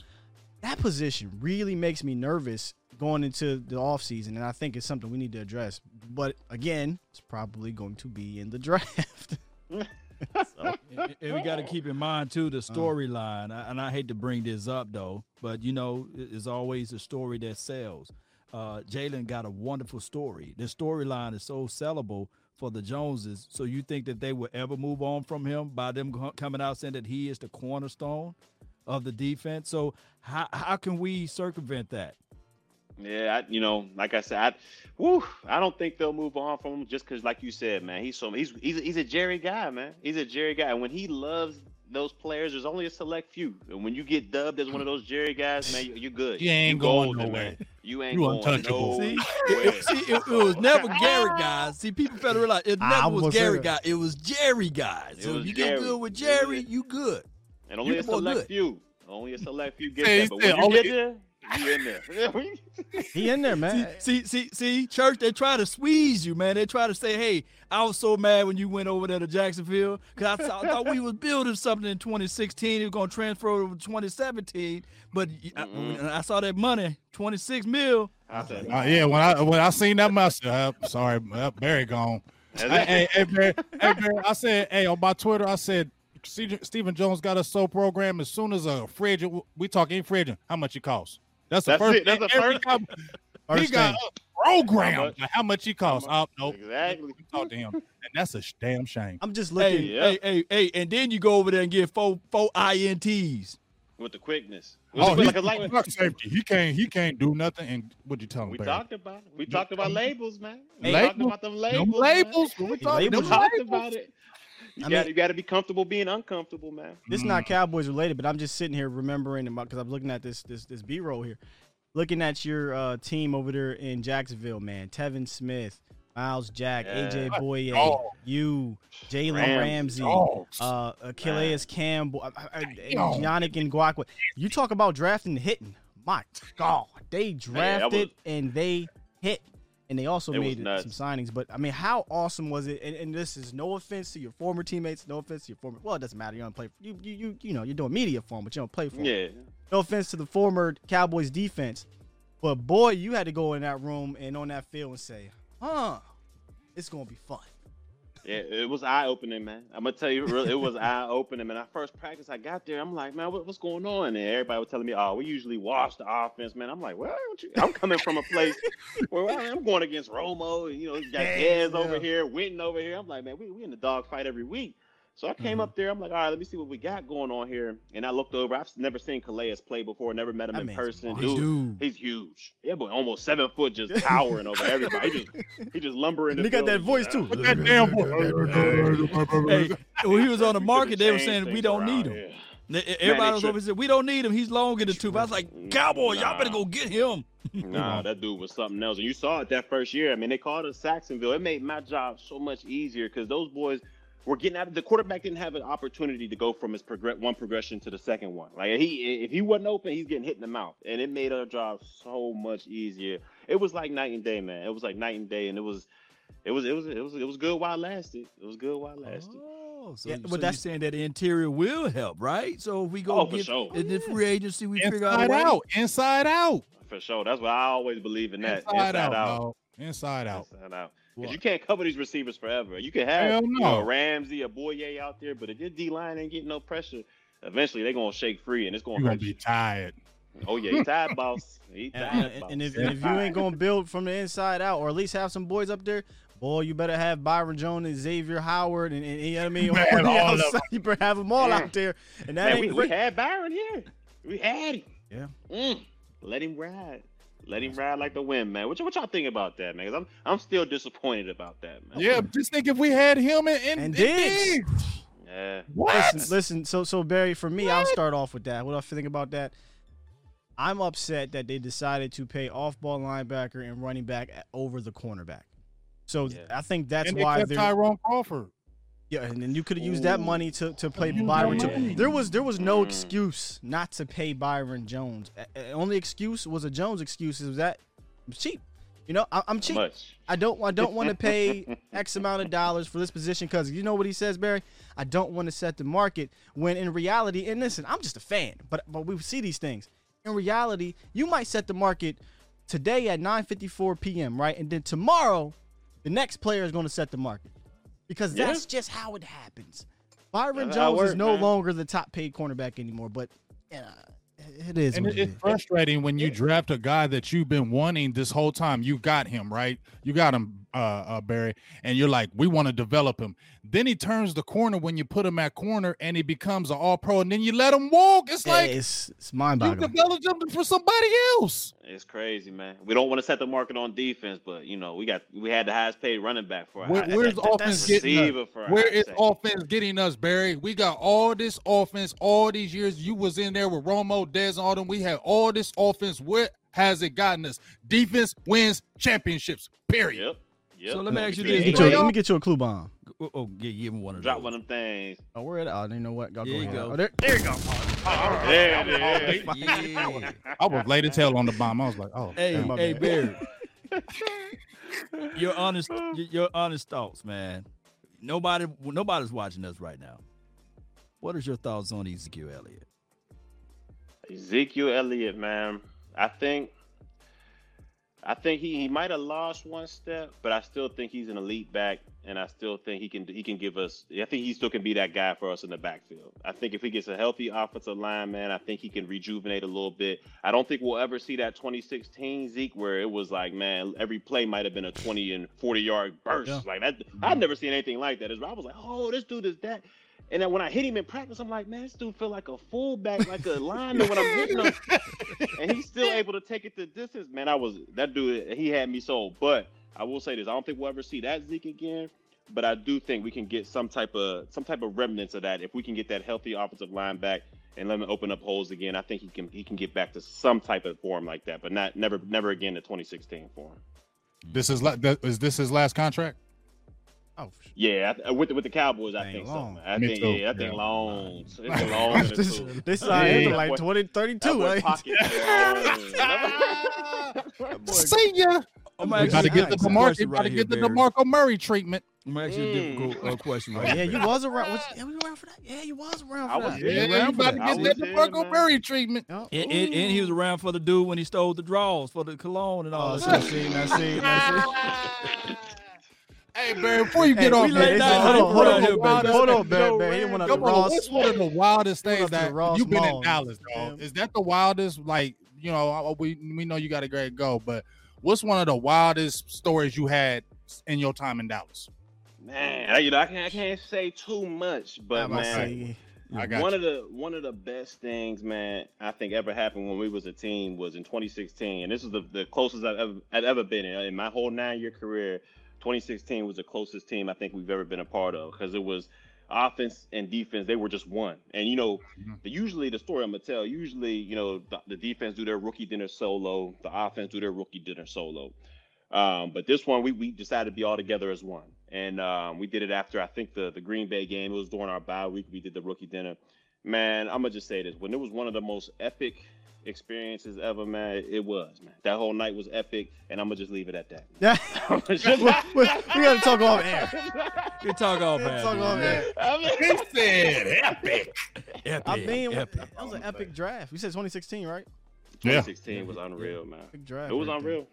that position really makes me nervous going into the offseason. And I think it's something we need to address. But again, it's probably going to be in the draft. so, and, and we got to keep in mind too the storyline. I- and I hate to bring this up though, but you know, it's always a story that sells. Uh, Jaylon got a wonderful story. The storyline is so sellable for the Joneses. So you think that they will ever move on from him by them coming out saying that he is the cornerstone of the defense? So how how can we circumvent that? Yeah, I, you know, like I said, I, whew, I don't think they'll move on from him just because, like you said, man, he's so he's he's he's a Jerry guy, man. He's a Jerry guy, and when he loves those players, there's only a select few. And when you get dubbed as one of those Jerry guys, man, you, you're good. You ain't You going golden, nowhere. man. You ain't You going untouchable. See, it, see, it, it was never Gary guys. See, people better realize it never was was gonna Gary say guy. It was Jerry guys. So if you Jerry. get good with Jerry, you good. And only You a select good. few. Only a select few get Hey, there. he But when you only- get there, you in there. he in there, man. See, see, see, church, they try to squeeze you, man. They try to say, hey, I was so mad when you went over there to Jacksonville because I, thought- I thought we was building something in 2016. It was going to transfer over to 2017. But I, when I saw that money, 26 mil. I said, Uh, yeah, when I when I seen that message, uh, sorry, uh, Barry gone. that's hey, hey, hey, Barry, hey, Barry, I said, hey, on my Twitter, I said, "C- Stephen Jones got a soul program. As soon as a free agent, we talking free agent, how much it costs? That's the That's first. it, that's the first- time he First got thing. a program. How much? Like, how much he costs? Oh, nope. Exactly. We talked to him, and that's a sh- damn shame. I'm just Hey, looking. Yeah. hey, hey, hey. And then you go over there and get four, four INTs. With the quickness. Oh, With he's the- like, like, block safety. He can't. He can't do nothing. And what you tell him? we Barry? talked about it. We talked about labels, man. We Labels? talked about them Them labels. labels. Man. We Hey, talking We labels. talked labels. about it. You I got mean- you got to be comfortable being uncomfortable, man. This is not Cowboys related, but I'm just sitting here remembering about because I'm looking at this this this B roll here, looking at your uh, team over there in Jacksonville, man. Telvin Smith, Myles Jack, AJ Yeah. Bouye, Dog. you, Jalen Ramsey. Ramsey, uh, Calais Campbell, uh, uh, uh, Damn. You talk about drafting and hitting. My God, they drafted and they hit, and they also It made some signings. But I mean, how awesome was it? And, and this is no offense to your former teammates, no offense to your former. Well, it doesn't matter. You don't play. You you you, you know you're doing media for them, but you don't play for. Yeah. No offense to the former Cowboys defense, but boy, you had to go in that room and on that field and say, "Huh, it's gonna be fun." Yeah, it was eye opening, man. I'm gonna tell you, really, it was eye opening. Man, I first practice, I got there, I'm like, man, what, what's going on? And everybody was telling me, oh, we usually wash the offense, man. I'm like, well, I'm coming from a place where I'm going against Romo, and you know, you got Yeah, over here, Witten over here. I'm like, man, we we in the dog fight every week. So I came Mhm. up there. I'm like, all right, let me see what we got going on here. And I looked over. I've never seen Calais play before. Never met him That in person. Dude, dude. he's huge. Yeah, boy, almost seven foot, just towering over everybody. He just, he just lumbering. And he got that voice too. that damn boy. Hey, when he was on the market, they were saying we don't need him. him. They- Everybody was over there said we don't need him. He's long in the tooth. I was like, Cowboy, y'all better go get him. Nah, that dude was something else. And you saw it that first year. I mean, they called us Sacksonville. It made my job so much easier because those boys were getting out. Of the quarterback didn't have an opportunity to go from his progress one progression to the second one. Like he, if he wasn't open, he's getting hit in the mouth, and it made our job so much easier. It was like night and day, man. It was like night and day, and it was, it was, it was, it was, it was good while it lasted. It was good while it lasted. Oh, so, Yeah, so but you're that's- saying that the interior will help, right? So if we go Oh, for get sure. in the free agency, we figure out Inside out. Inside out. For sure. That's why I always believe in that. Inside out. dog. Inside out. Inside out. What? Because you can't cover these receivers forever. You can have Hell you know, a Ramsey, a Bouye out there, but if your D line ain't getting no pressure, eventually they're gonna shake free and it's gonna You're gonna be you. tired. Oh yeah, he tired, boss. He And, tired, and- boss. and if, and if you ain't gonna build from the inside out, or at least have some boys up there, boy, you better have Byron Jones and Xavier Howard, and, and you know what I mean. Man, all of outside, you better have them all Mm. out there, and that Man, we, ain't we great. had Byron here. We had him. Yeah. Mm. Let him ride. Let him ride like the wind, man. What, y- what y'all think about that, man? 'Cause I'm I'm still disappointed about that, man. Yeah, just think if we had him and, and, And Diggs. Yeah. What? Listen, listen. So, so Barry, for me, I'll start off with that. What do I think about that? I'm upset that they decided to pay off-ball linebacker and running back over the cornerback. So Yeah. I think that's and they why kept they're Tyrone Crawford. Yeah, and then you could have used that money to, to play Use Byron. that Jones. There was there was no Mm. excuse not to pay Byron Jones. A- a- only excuse was a Jones excuse is that I'm cheap. You know, I, I'm cheap. Much. I don't I don't want to pay X amount of dollars for this position because you know what he says, Barry. I don't want to set the market when in reality, and listen, I'm just a fan, but but we see these things. In reality, you might set the market today at 9:54 p.m. right, and then tomorrow, the next player is going to set the market because Yeah. that's just how it happens. Byron That's how it Jones is no man. longer the top paid cornerback anymore, but yeah, it is. And it- it it's is. frustrating when you draft a guy that you've been wanting this whole time. You got him, right? You got him, uh, uh Barry, and you're like, we want to develop him. Then he turns the corner when you put him at corner and he becomes an all pro, and then you let him walk. It's Yeah, like it's it's you mind-boggling. developed him for somebody else. It's crazy, man. We don't want to set the market on defense, but you know, we got we had the highest paid running back for Where, high- where's that- that- offense getting us? receiver for a Where high is second. offense getting us, Barry? We got all this offense all these years. You was in there with Romo, Dez, and all them. We had all this offense. Where has it gotten us? Defense wins championships. Period. Yep. Yep. So let me ask you this, Get you a- let me get you a clue bomb. Oh, oh, yeah, give him one of them. Drop those. one of them things. Oh, where it? Oh, you know what? Go, There go you ahead. go. Oh, there, there you go. There it is. Yeah. I was late to tell on the bomb. I was like, oh, Hey, damn. my hey. Barry. your honest, your, your honest thoughts, man. Nobody, nobody's watching us right now. What is your thoughts on Ezekiel Elliott? Ezekiel Elliott, man. I think I think he, he might have lost one step, but I still think he's an elite back, and I still think he can he can give us. I think he still can be that guy for us in the backfield. I think if he gets a healthy offensive line, man, I think he can rejuvenate a little bit. I don't think we'll ever see that 2016 Zeke where it was like, man, every play might have been a 20 and 40 yard burst Yeah. like that. I've never seen anything like that. I was like, oh, this dude is that. And then when I hit him in practice, I'm like, man, this dude feel like a fullback, like a lineman when I'm hitting him and he's still able to take it the distance. Man, I was that dude. He had me sold. But I will say this: I don't think we'll ever see that Zeke again. But I do think we can get some type of some type of remnants of that if we can get that healthy offensive line back and let him open up holes again. I think he can he can get back to some type of form like that, but not never never again the 2016 form. This is la- is this his last contract? Oh, sh- Yeah, I, with the, with the Cowboys, I think long. so. I Me think too. yeah, I think Yeah. long. It's a long. in the this tooth. this Yeah, side that like boy- 20, 32. That right? pocket. See ya. I'm We actually about to get the. Demarco. question About to right get the here, Barry. Demarco Murray treatment. I'm actually a Mm. difficult uh, question Oh, right yeah, you was around. Was, yeah, we were around for that. Yeah, you was around I for was that. there. Yeah, you for about to that. I get was that DeMarco Murray treatment. Yup. And, and, and he was around for the dude when he stole the draws for the cologne and all Oh, that. see, see, now see, now see. Hey, Barry, before you Hey, get off, we man, laid it's down like, hold on, hold on, hold on, baby. hold on, Barry, Yo, Barry. He man. went Come on, what's one of the wildest Went things that you've been in Dallas, dog? Is that the wildest? Like, you know, we we know you got a great go, but what's one of the wildest stories you had in your time in Dallas? Man, I- you know, I can't, I can't say too much, but I'm man, say, I got one you. of the one of the best things, man, I think ever happened when we was a team was in 2016, and this is the, the closest I've ever, I've ever been in in my whole nine year career. 2016 was the closest team I think we've ever been a part of because it was offense and defense. They were just one, and you know, Mhm. the, usually the story I'm gonna tell. Usually, you know, the, the defense do their rookie dinner solo, the offense do their rookie dinner solo. Um, but this one, we, we decided to be all together as one. And um, we did it after, I think, the, the Green Bay game. It was during our bye week. We did the rookie dinner. Man, I'm going to just say this. When it was one of the most epic experiences ever, man, it was, man. That whole night was epic. And I'm going to just leave it at that. yeah. we we, we gotta talk off air. You talk off, man. Talk off air. He said epic. Epic, I mean, epic. that was an epic draft. You said 2016, right? Yeah. 2016 was unreal, man. Big draft. It was right there. unreal.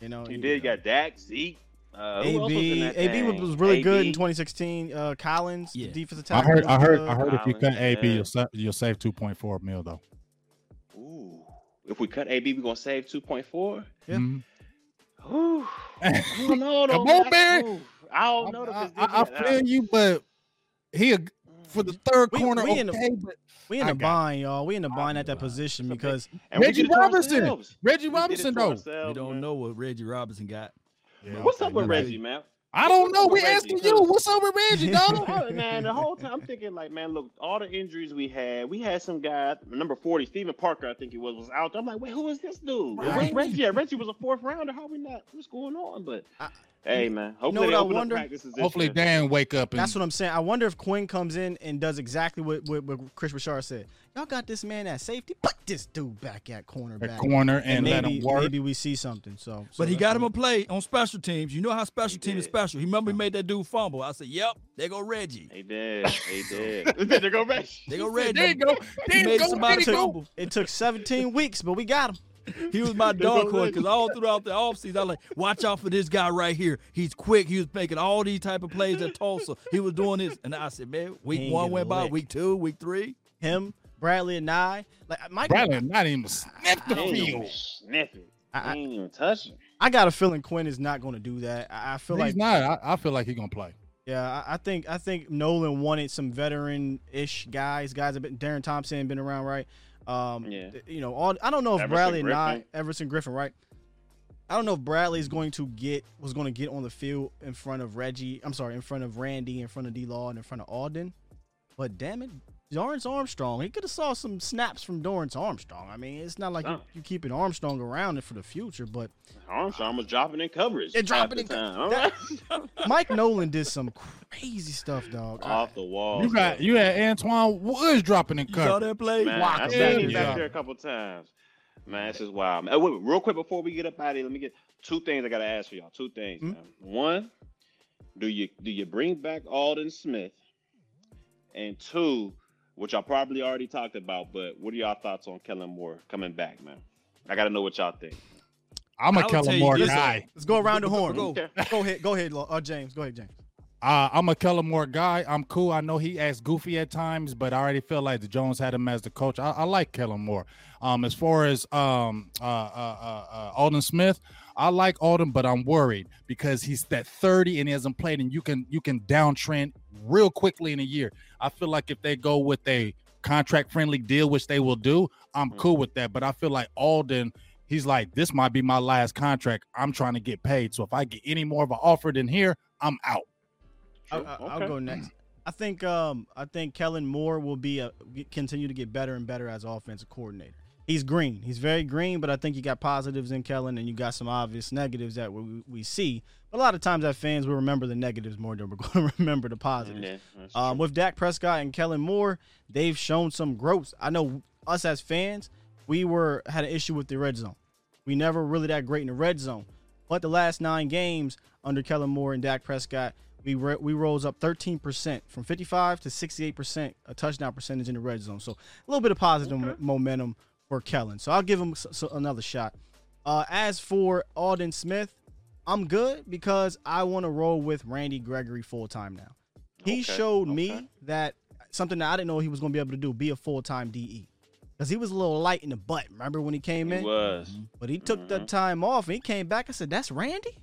You know, You did. You got Dak, Zeke. Uh, who else was AB. AB was, thing? was really good in 2016. Uh, Collins, Yeah. defensive I heard. I heard. I heard. If you cut Collins, AP, yeah. you'll sa- you'll save two point four mil though. Ooh. If we cut AB, we're going to save 2.4? Yeah. Mhm. Ooh. I don't know, Come on, Barry. I don't know. I, if it's I, I feel you, but he a- for the third We- corner. we in the- okay, but We in the bind, y'all. We in the bind at that position because And Reggie did it to Robinson. ourselves. Reggie We did it Robinson though. ourselves, You don't man. know what Reggie Robinson got. What's up with Reggie? Reggie, man? I don't know. We Reggie, asking because- you. What's up with Reggie, dog? Oh, man, the whole time I'm thinking like, man, look, all the injuries we had, we had some guy, number 40, Stephen Parker, I think he was, was out there. I'm like, wait, who is this dude? Right. Reggie? Yeah, Reggie was a fourth rounder. How we not? What's going on? But I- hey, man, hopefully know what I wonder? up practices this Hopefully, year. Dan wake up and that's what I'm saying. I wonder if Quinn comes in and does exactly what, what, what Kris Richard said. Y'all got this man at safety, put this dude back at at cornerback. corner and, let maybe, him work. maybe we see something. So, so But he got him a play on special teams. You know how special He team is special. He remember he made that dude fumble. I said, "Yep, there go Reggie. He did. He did. there go Reggie. There go Reggie." There go. There He made go. somebody There you go. fumble. It took 17 weeks, but we got him. He was my There dog horse because all throughout the offseason, I like, watch out for this guy right here. He's quick. He was making all these type of plays at Tulsa. He was doing this. And I said, man, week one get a went by, week two, week three. Him, Bradley, and I. Like Mike, Bradley not even sniff the He ain't even field. sniff it. I- I- He ain't even touch it. I got a feeling Quinn is not going to do that. I, I feel He's like not. I, I feel like he's gonna play. Yeah, I, I think I think Nolan wanted some veteran-ish guys. Guys have been Darian Thompson been around, right? Um, Yeah. You know, all I don't know if Everson Bradley and I, Griffen. Everson Griffen, right? I don't know if Bradley is going to get was going to get on the field in front of Reggie. I'm sorry, in front of Randy, in front of D. Law, and in front of Aldon. But damn it, Dorance Armstrong, he could have saw some snaps from Dorance Armstrong. I mean, it's not like you, Some. you keeping Armstrong around it for the future, but Armstrong was dropping in coverage. They're dropping half the in time. Mike Nolan did some crazy stuff, dog. Off the wall. You got you had Antwaun Woods dropping in coverage. You saw cover. that play? Man, Walker. I seen Yeah. him back Yeah. there a couple times. Man, this is wild. Man. Wait, real quick before we get up out of here, let me get two things I gotta ask for y'all. Two things. Hmm? Man. One, do you do you bring back Aldon Smith? And two, which I probably already talked about, but what are y'all thoughts on Kellen Moore coming back, man? I gotta know what y'all think. I'm a Kellen Moore this, guy. Let's go around the horn. Go. Okay. Go ahead, go ahead, Lo- uh, James. Go ahead, James. Uh, I'm a Kellen Moore guy. I'm cool. I know he acts goofy at times, but I already feel like the Jones had him as the coach. I, I like Kellen Moore. Um, as far as um, uh, uh, uh, uh, Aldon Smith, I like Aldon, but I'm worried because he's that 30 and he hasn't played, and you can you can downtrend real quickly in a year. I feel like if they go with a contract friendly deal, which they will do, I'm Mhm. cool with that. But I feel like Aldon. He's like, this might be my last contract. I'm trying to get paid. So if I get any more of an offer than here, I'm out. I'll, I'll- I'll Okay. go next. I think um I think Kellen Moore will be a continue to get better and better as offensive coordinator. He's green. He's very green, but I think you got positives in Kellen and you got some obvious negatives that we, we see. But a lot of times, that fans will remember the negatives more than we're going to remember the positives. Yeah, Um, with Dak Prescott and Kellen Moore, they've shown some growth. I know us as fans, we were had an issue with the red zone. We never really that great in the red zone. But the last nine games under Kellen Moore and Dak Prescott, we re- we rose up 13% from 55 to 68% a touchdown percentage in the red zone. So a little bit of positive mo- momentum for Kellen. So I'll give him s- s- another shot. Uh, as for Aldon Smith, I'm good because I want to roll with Randy Gregory full time now. He Okay, showed me that something that I didn't know he was going to be able to do, be a full time DE. Because he was a little light in the butt. Remember when he came He in? was. But he took that time off and he came back and said, That's Randy?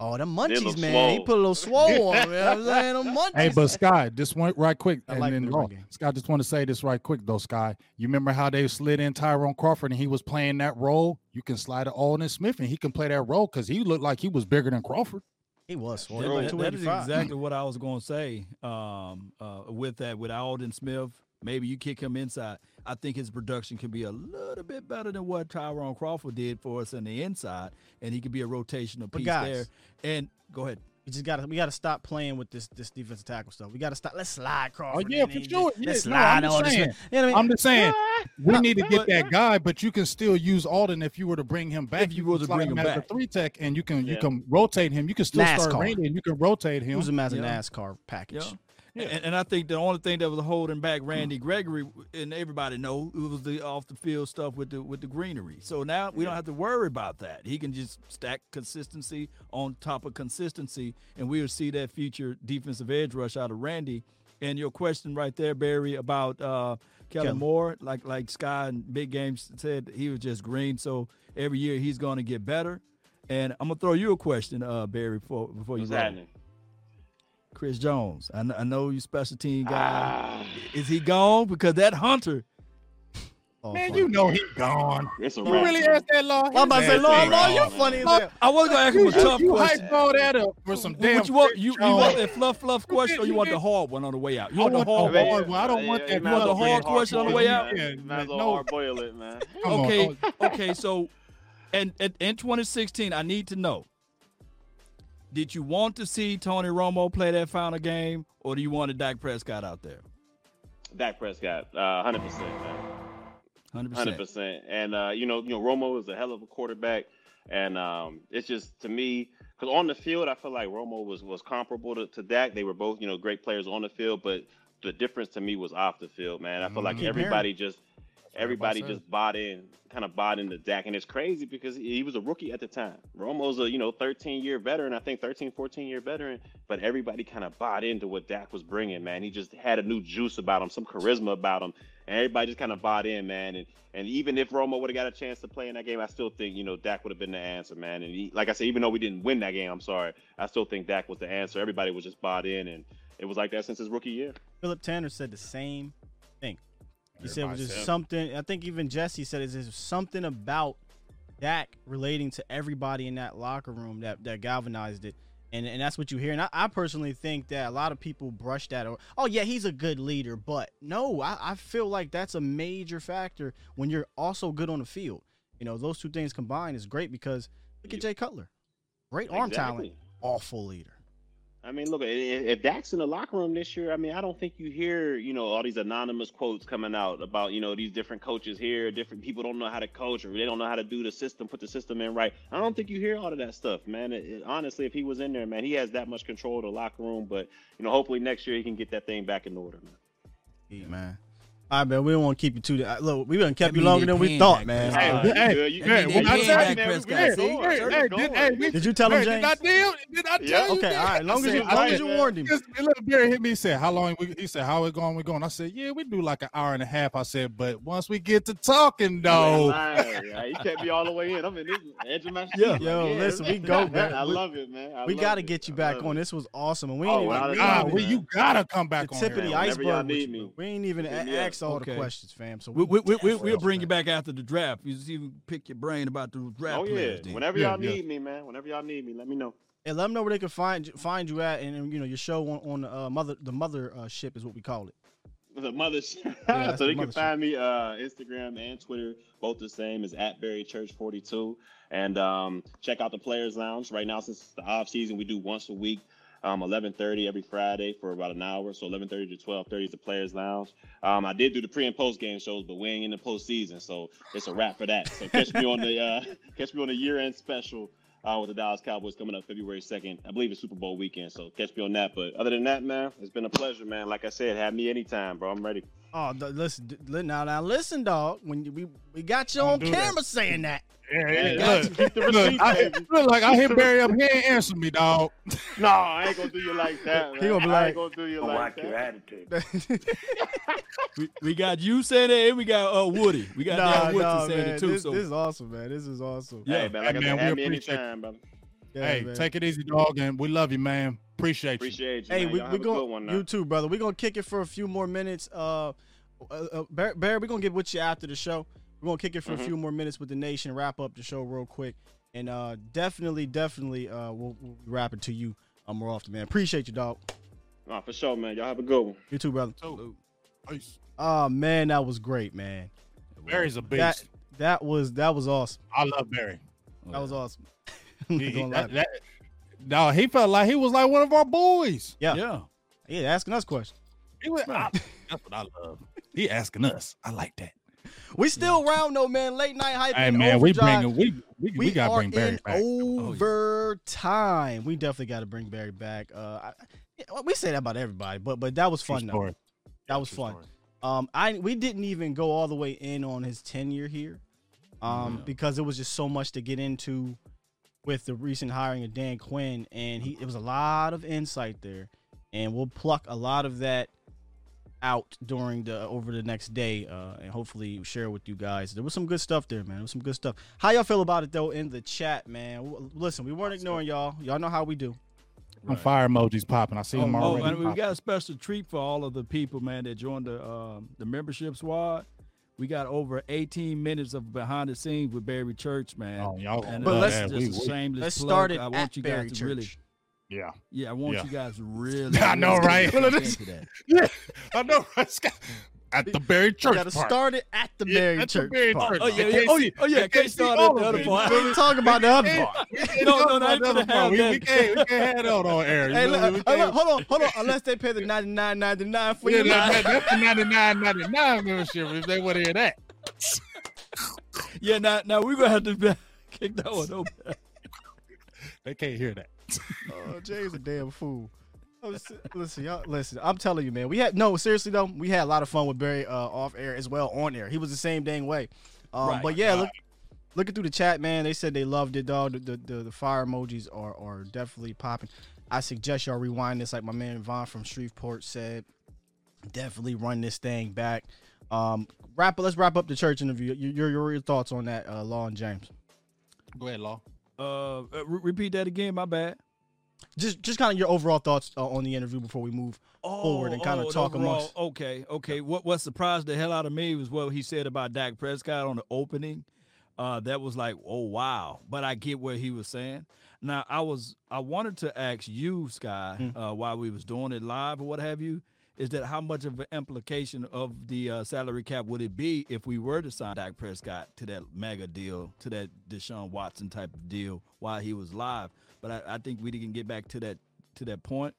Oh, the munchies, look man. He put a little swole on him. You know I'm saying? Them munchies. Hey, but Sky, just one right quick, I and like then the oh, game. Sky, just want to say this right quick though, Sky. You remember how they slid in Tyrone Crawford and he was playing that role? You can slide it Aldon Smith and he can play that role because he looked like he was bigger than Crawford. he was. That- He was that- that is exactly what I was going to say. Um, uh, with that, with Aldon Smith, maybe you kick him inside. I think his production can be a little bit better than what Tyrone Crawford did for us in the inside, and he could be a rotational piece guys- there. And go ahead. We just gotta we gotta stop playing with this this defensive tackle stuff. We gotta stop. Let's slide Crawford. Oh, yeah, in for and sure. just- Yeah, Let's no, slide I'm just saying. You know what I mean? I'm just saying we need to get that guy, but you can still use Aldon if you were to bring him back. If you were to bring him as a back. three tech, and you can you can rotate him. You can still start NASCAR. Randy, and you can rotate him. Use him as a Yeah. NASCAR package. Yeah. And, and I think the only thing that was holding back. Randy Gregory, and everybody know, it was the off the field stuff with the with the greenery. So now we don't have to worry about that. He can just stack consistency on top of consistency, and we'll see that future defensive edge rush out of Randy. And your question right there, Barry, about uh, Kellen Kellen. Moore, like like Sky and Big Games said, he was just green. So every year he's going to get better. And I'm gonna throw you a question, uh, Barry, before before you What's happening? Chris Jones. I, I know you special team guy. Ah, Is he gone? Because that Hunter, Oh, Man, fuck. you know he's gone. it's a You wrap. really asked that law? I'm about to say, His Lord, ass Lord, ain't you gone. funny as hell. I was gonna ask him You, a tough you question. hyped all that up for some damn. What you want? You, you want that fluff fluff question, did- or you you want the hard one on the way out? You I want the want the hard hard one? one. Well, I don't want that. You You want the hard question on the way out? Yeah, Might as no. hard boil it, man. Okay, okay. So, and, and in 2016, I need to know: Did you want to see Tony Romo play that final game, or do you want Dak Prescott out there? Dak Prescott, uh, hundred percent, man. Hundred percent. And uh, you know, you know, Romo is a hell of a quarterback, and um, it's just to me because on the field, I feel like Romo was was comparable to, to Dak. They were both, you know, great players on the field, but the difference to me was off the field, man. I feel like Mhm. everybody just everybody just bought in, kind of bought into Dak, and it's crazy because he was a rookie at the time. Romo's a you know 13 year veteran, I think 13, 14 year veteran, but everybody kind of bought into what Dak was bringing, man. He just had a new juice about him, some charisma about him, and everybody just kind of bought in, man. And and even if Romo would have got a chance to play in that game, I still think you know Dak would have been the answer, man. And he, like I said, even though we didn't win that game, I'm sorry, I still think Dak was the answer. Everybody was just bought in, and it was like that since his rookie year. Philip Tanner said the same thing. He said it was just said- something. I think even Jesse said it's just something about Dak relating to everybody in that locker room that that galvanized it. And, and that's what you hear. And I, I personally think that a lot of people brush that or oh yeah, he's a good leader. But no, I, I feel like that's a major factor when you're also good on the field. You know, those two things combined is great because look at Jay Cutler. Great arm talent, awful leader. I mean, look, if Dak's in the locker room this year, I mean, I don't think you hear, you know, all these anonymous quotes coming out about, you know, these different coaches here, different people don't know how to coach or they don't know how to do the system, put the system in right. I don't think you hear all of that stuff, man. It, it- honestly, if he was in there, man, he has that much control of the locker room. But, you know, hopefully next year he can get that thing back in order, man. Yeah, man. All right, man. We don't want to keep you too. uh, Look, we done kept That you longer than we thought, man. Hey, hey, you hey, good. when Yeah, I yeah, said- man, we- Prescott, we're see? going, Hey, hey, did, hey, we, Did you tell him, James? Did I deal? Did I Yeah. you? Okay, that? all right. Long I as said- you, I long as said- you warned him. Because little Barry hit me. He said, "How long?" We, he said, "How it going? We going?" I said, "Yeah, we do like an hour and a half." I said, "But once we get to talking, though, Yeah, he kept me all the way in. I'm in this edge of my seat. Yeah. Yo, listen, we go, man. I love it, man. We got to get you back on. This was awesome, and we Oh, ain't even, without a we doubt, ain't God, even we, you gotta come back on tip here. of the iceberg. y'all with need you. me. We ain't even Yeah. A- asked all Okay. the questions, fam. So We, we, we, we, definitely- we'll bring you back after the draft. You just even pick your brain about the draft Oh yeah. then. Whenever Yeah, y'all yeah. need me, man. Whenever y'all need me, let me know. And let them know where they can find find you at, and, and, you know your show on, on uh, mother the mother uh, ship is what we call it. the mother's. that's so the they can find me uh, Instagram and Twitter, both the same as at Barry Church 42. And um, check out the Players Lounge. Right now, since it's the off season, we do once a week, um, 11:30 every Friday for about an hour. So 11:30 to 12:30 is the Players Lounge. Um, I did do the pre and post game shows, but we ain't in the postseason, so it's a wrap for that. So catch me on the uh, catch me on the year end special uh, with the Dallas Cowboys coming up February 2nd. I believe it's Super Bowl weekend, so catch me on that. But other than that, man, it's been a pleasure, man. Like I said, have me anytime, bro. I'm ready. Oh, th- listen, d- now, now, listen, dog. When you, we we got you Don't on do that. camera saying that, Yeah, Yeah, yeah, look, look, keep the look, I, look like I hit Barry up. He ain't answer me, dog. No, I ain't gonna do you like that, man. He gonna be like, I like- ain't gonna do you I like like that. your attitude. We, we got you saying it, and we got uh Woody. We got nah, Darren Woodson nah, saying man. it too. This, so this is awesome, man. This is awesome. Yeah. Hey, man, like Hey, I man, we have me appreciate anytime, brother. Yeah, hey, man. take it easy, dog, and we love you, man. Appreciate you. Appreciate you. Hey, man. we Y'all we have going one you too, brother. We're gonna kick it for a few more minutes. Uh, uh, uh Barry, Barry, we're gonna get with you after the show. We're gonna kick it for Mhm. a few more minutes with the nation. Wrap up the show real quick, and uh, definitely, definitely, uh, we'll, we'll wrap it to you. Um, more often, man. Appreciate you, dog. Nah, for sure, man. Y'all have a good one. You too, brother. Salute. Peace. Oh man, that was great, man. Barry's a beast. That that was that was awesome. I love Barry. That was awesome. I'm He, not he, gonna lie. that, that, no, he felt like he was like one of our boys. yeah. yeah. yeah, asking us questions. He was, I- that's what I love. He asking us. I like that. We still round though, man. Late night hype. Hey and man, we overdrive. bringing we we, we, gotta are bring Barry in back. Oh, overtime. We definitely got to bring Barry back. Uh, I, yeah, we say that about everybody, but but that was True fun though. story. That was True fun. story. Um, I we didn't even go all the way in on his tenure here, um, Yeah. because it was just so much to get into with the recent hiring of Dan Quinn, and he it was a lot of insight there, and we'll pluck a lot of that out during the over the next day, uh, and hopefully share with you guys. There was some good stuff there, man. There was some good stuff. How y'all feel about it though in the chat, man? Listen, we weren't ignoring y'all. Y'all know how we do. Some fire emojis popping. I see them Oh, already. and we got a special treat for all of the people, man, that joined the um, the membership squad. We got over 18 minutes of behind the scenes with Barry Church, man. Oh, y'all and But uh, let's- that's we- just a we- shameless Let's plug. start it I at want you guys Barry to Church. really, yeah, yeah, I want Yeah. you guys really. I know, really right? get Look at into that. yeah. I know. It's got- At the Barry You Church got to part. start it at the Yeah, Barry at the Church. Barry part. Church. Oh yeah, They oh, yeah. can't Oh, see- yeah, oh, yeah. they Can't can't start all at the of other part. We ain't talking about the other part. No, no, no, I ain't That's gonna the part. we, we can't, we can't have that on air. Hey, know, look, hold on, hold on, hold on. Unless they pay the ninety nine ninety nine for Yeah, you. that, that, that's the 99 99 membership if they want to hear that. Yeah, now, now we're gonna have to kick that one open. They can't hear that. Oh, Jay's a damn fool. Oh, s- listen, y'all. Listen, I'm telling you, man. We had no seriously though. We had a lot of fun with Barry uh, off air as well on air. He was the same dang way. Um, Right. But yeah, look, looking through the chat, man. They said they loved it, dog. The the, the, the fire emojis are are definitely popping. I suggest y'all rewind this, like my man Vaughn from Shreveport said. Definitely run this thing back. Um, wrap. Let's wrap up the church interview. Your your, your thoughts on that, uh, Law and James? Go ahead, Law. Uh, uh, repeat that again. My bad. Just just kind of your overall thoughts uh, on the interview before we move forward and kind of oh, talk overall, amongst. Okay, okay. What what surprised the hell out of me was what he said about Dak Prescott on the opening. Uh, that was like, oh wow. But I get what he was saying. Now I was I wanted to ask you, Sky, Hmm. uh, while we was doing it live or what have you, is that how much of an implication of the uh, salary cap would it be if we were to sign Dak Prescott to that mega deal, to that Deshaun Watson type of deal while he was live? But I, I think we didn't get back to that to that point.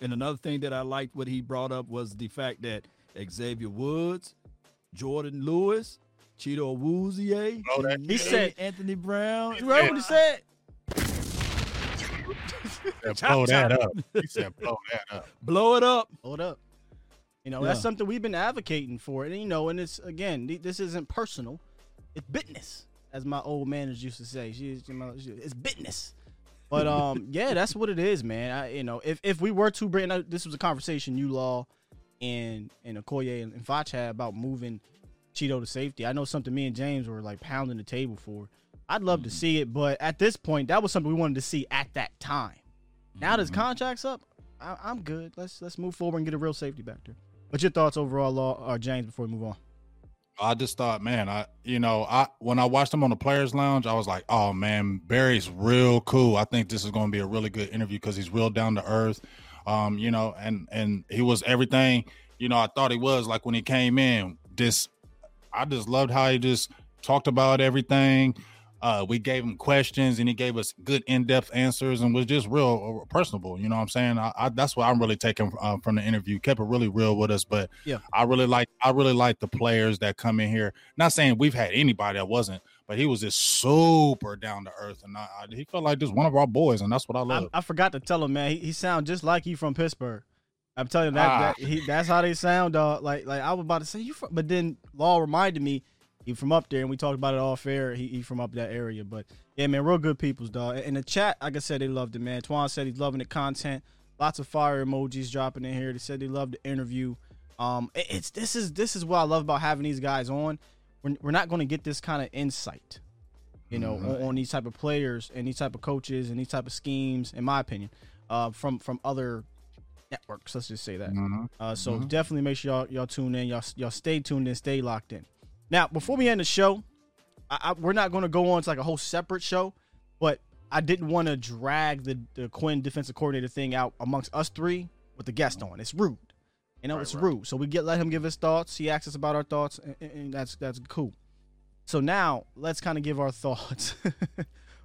And another thing that I liked what he brought up was the fact that Xavier Woods, Jourdan Lewis, Chido Awuzie, Oh, that- He said- Anthony Brown. You heard what he said? said, blow that up. He said, blow that up. Blow it up. Hold up. You know, that's something we've been advocating for. And, you know, and it's, again, this isn't personal. It's business, as my old managers used to say. She, she, she- it's business. But, um, yeah, that's what it is, man. I, you know, if, if we were to bring, uh, this was a conversation you, Law, and, and Okoye and, and Foch had about moving Chido to safety. I know something me and James were, like, pounding the table for. I'd love to see it, but at this point, that was something we wanted to see at that time. Now that his contract's up, I'm good. Let's let's move forward and get a real safety back there. What's your thoughts overall, Law or James, before we move on? I just thought, man, I you know, I when I watched him on the players lounge, I was like, oh man, Barry's real cool. I think this is going to be a really good interview because he's real down to earth. Um, you know, and and he was everything you know I thought he was. Like when he came in, this I just loved how he just talked about everything. Uh, we gave him questions and he gave us good in-depth answers and was just real uh, personable. You know what I'm saying? I, I, that's what I'm really taking uh, from the interview. Kept it really real with us, but Yeah. I really like I really like the players that come in here. Not saying we've had anybody that wasn't, but he was just super down to earth, and I, I, he felt like just one of our boys, and that's what I I, love. I forgot to tell him, man. He, he sound just like he from Pittsburgh. I'm telling you that, Ah. that he, that's how they sound, dog. Like like I was about to say you, from, but then Law reminded me he from up there, and we talked about it off air. He, he from up that area, but yeah, man, real good people's dog. In the chat, like I said, they loved it, man. Twan said he's loving the content. Lots of fire emojis dropping in here. They said they loved the interview. Um, it- it's this is this is what I love about having these guys on. We're, we're not going to get this kind of insight you know, on, on these type of players and these type of coaches and these type of schemes, in my opinion, uh, from from other networks. Let's just say that. Mhm. Uh, so definitely make sure y'all y'all tune in. Y'all y'all stay tuned and stay locked in. Now, before we end the show, I, I, we're not going to go on to like a whole separate show, but I didn't want to drag the the Quinn defensive coordinator thing out amongst us three with the guest on. It's rude. You know, Right, it's right. rude. So we get let him give his thoughts. He asks us about our thoughts, and, and- and that's that's cool. So now let's kind of give our thoughts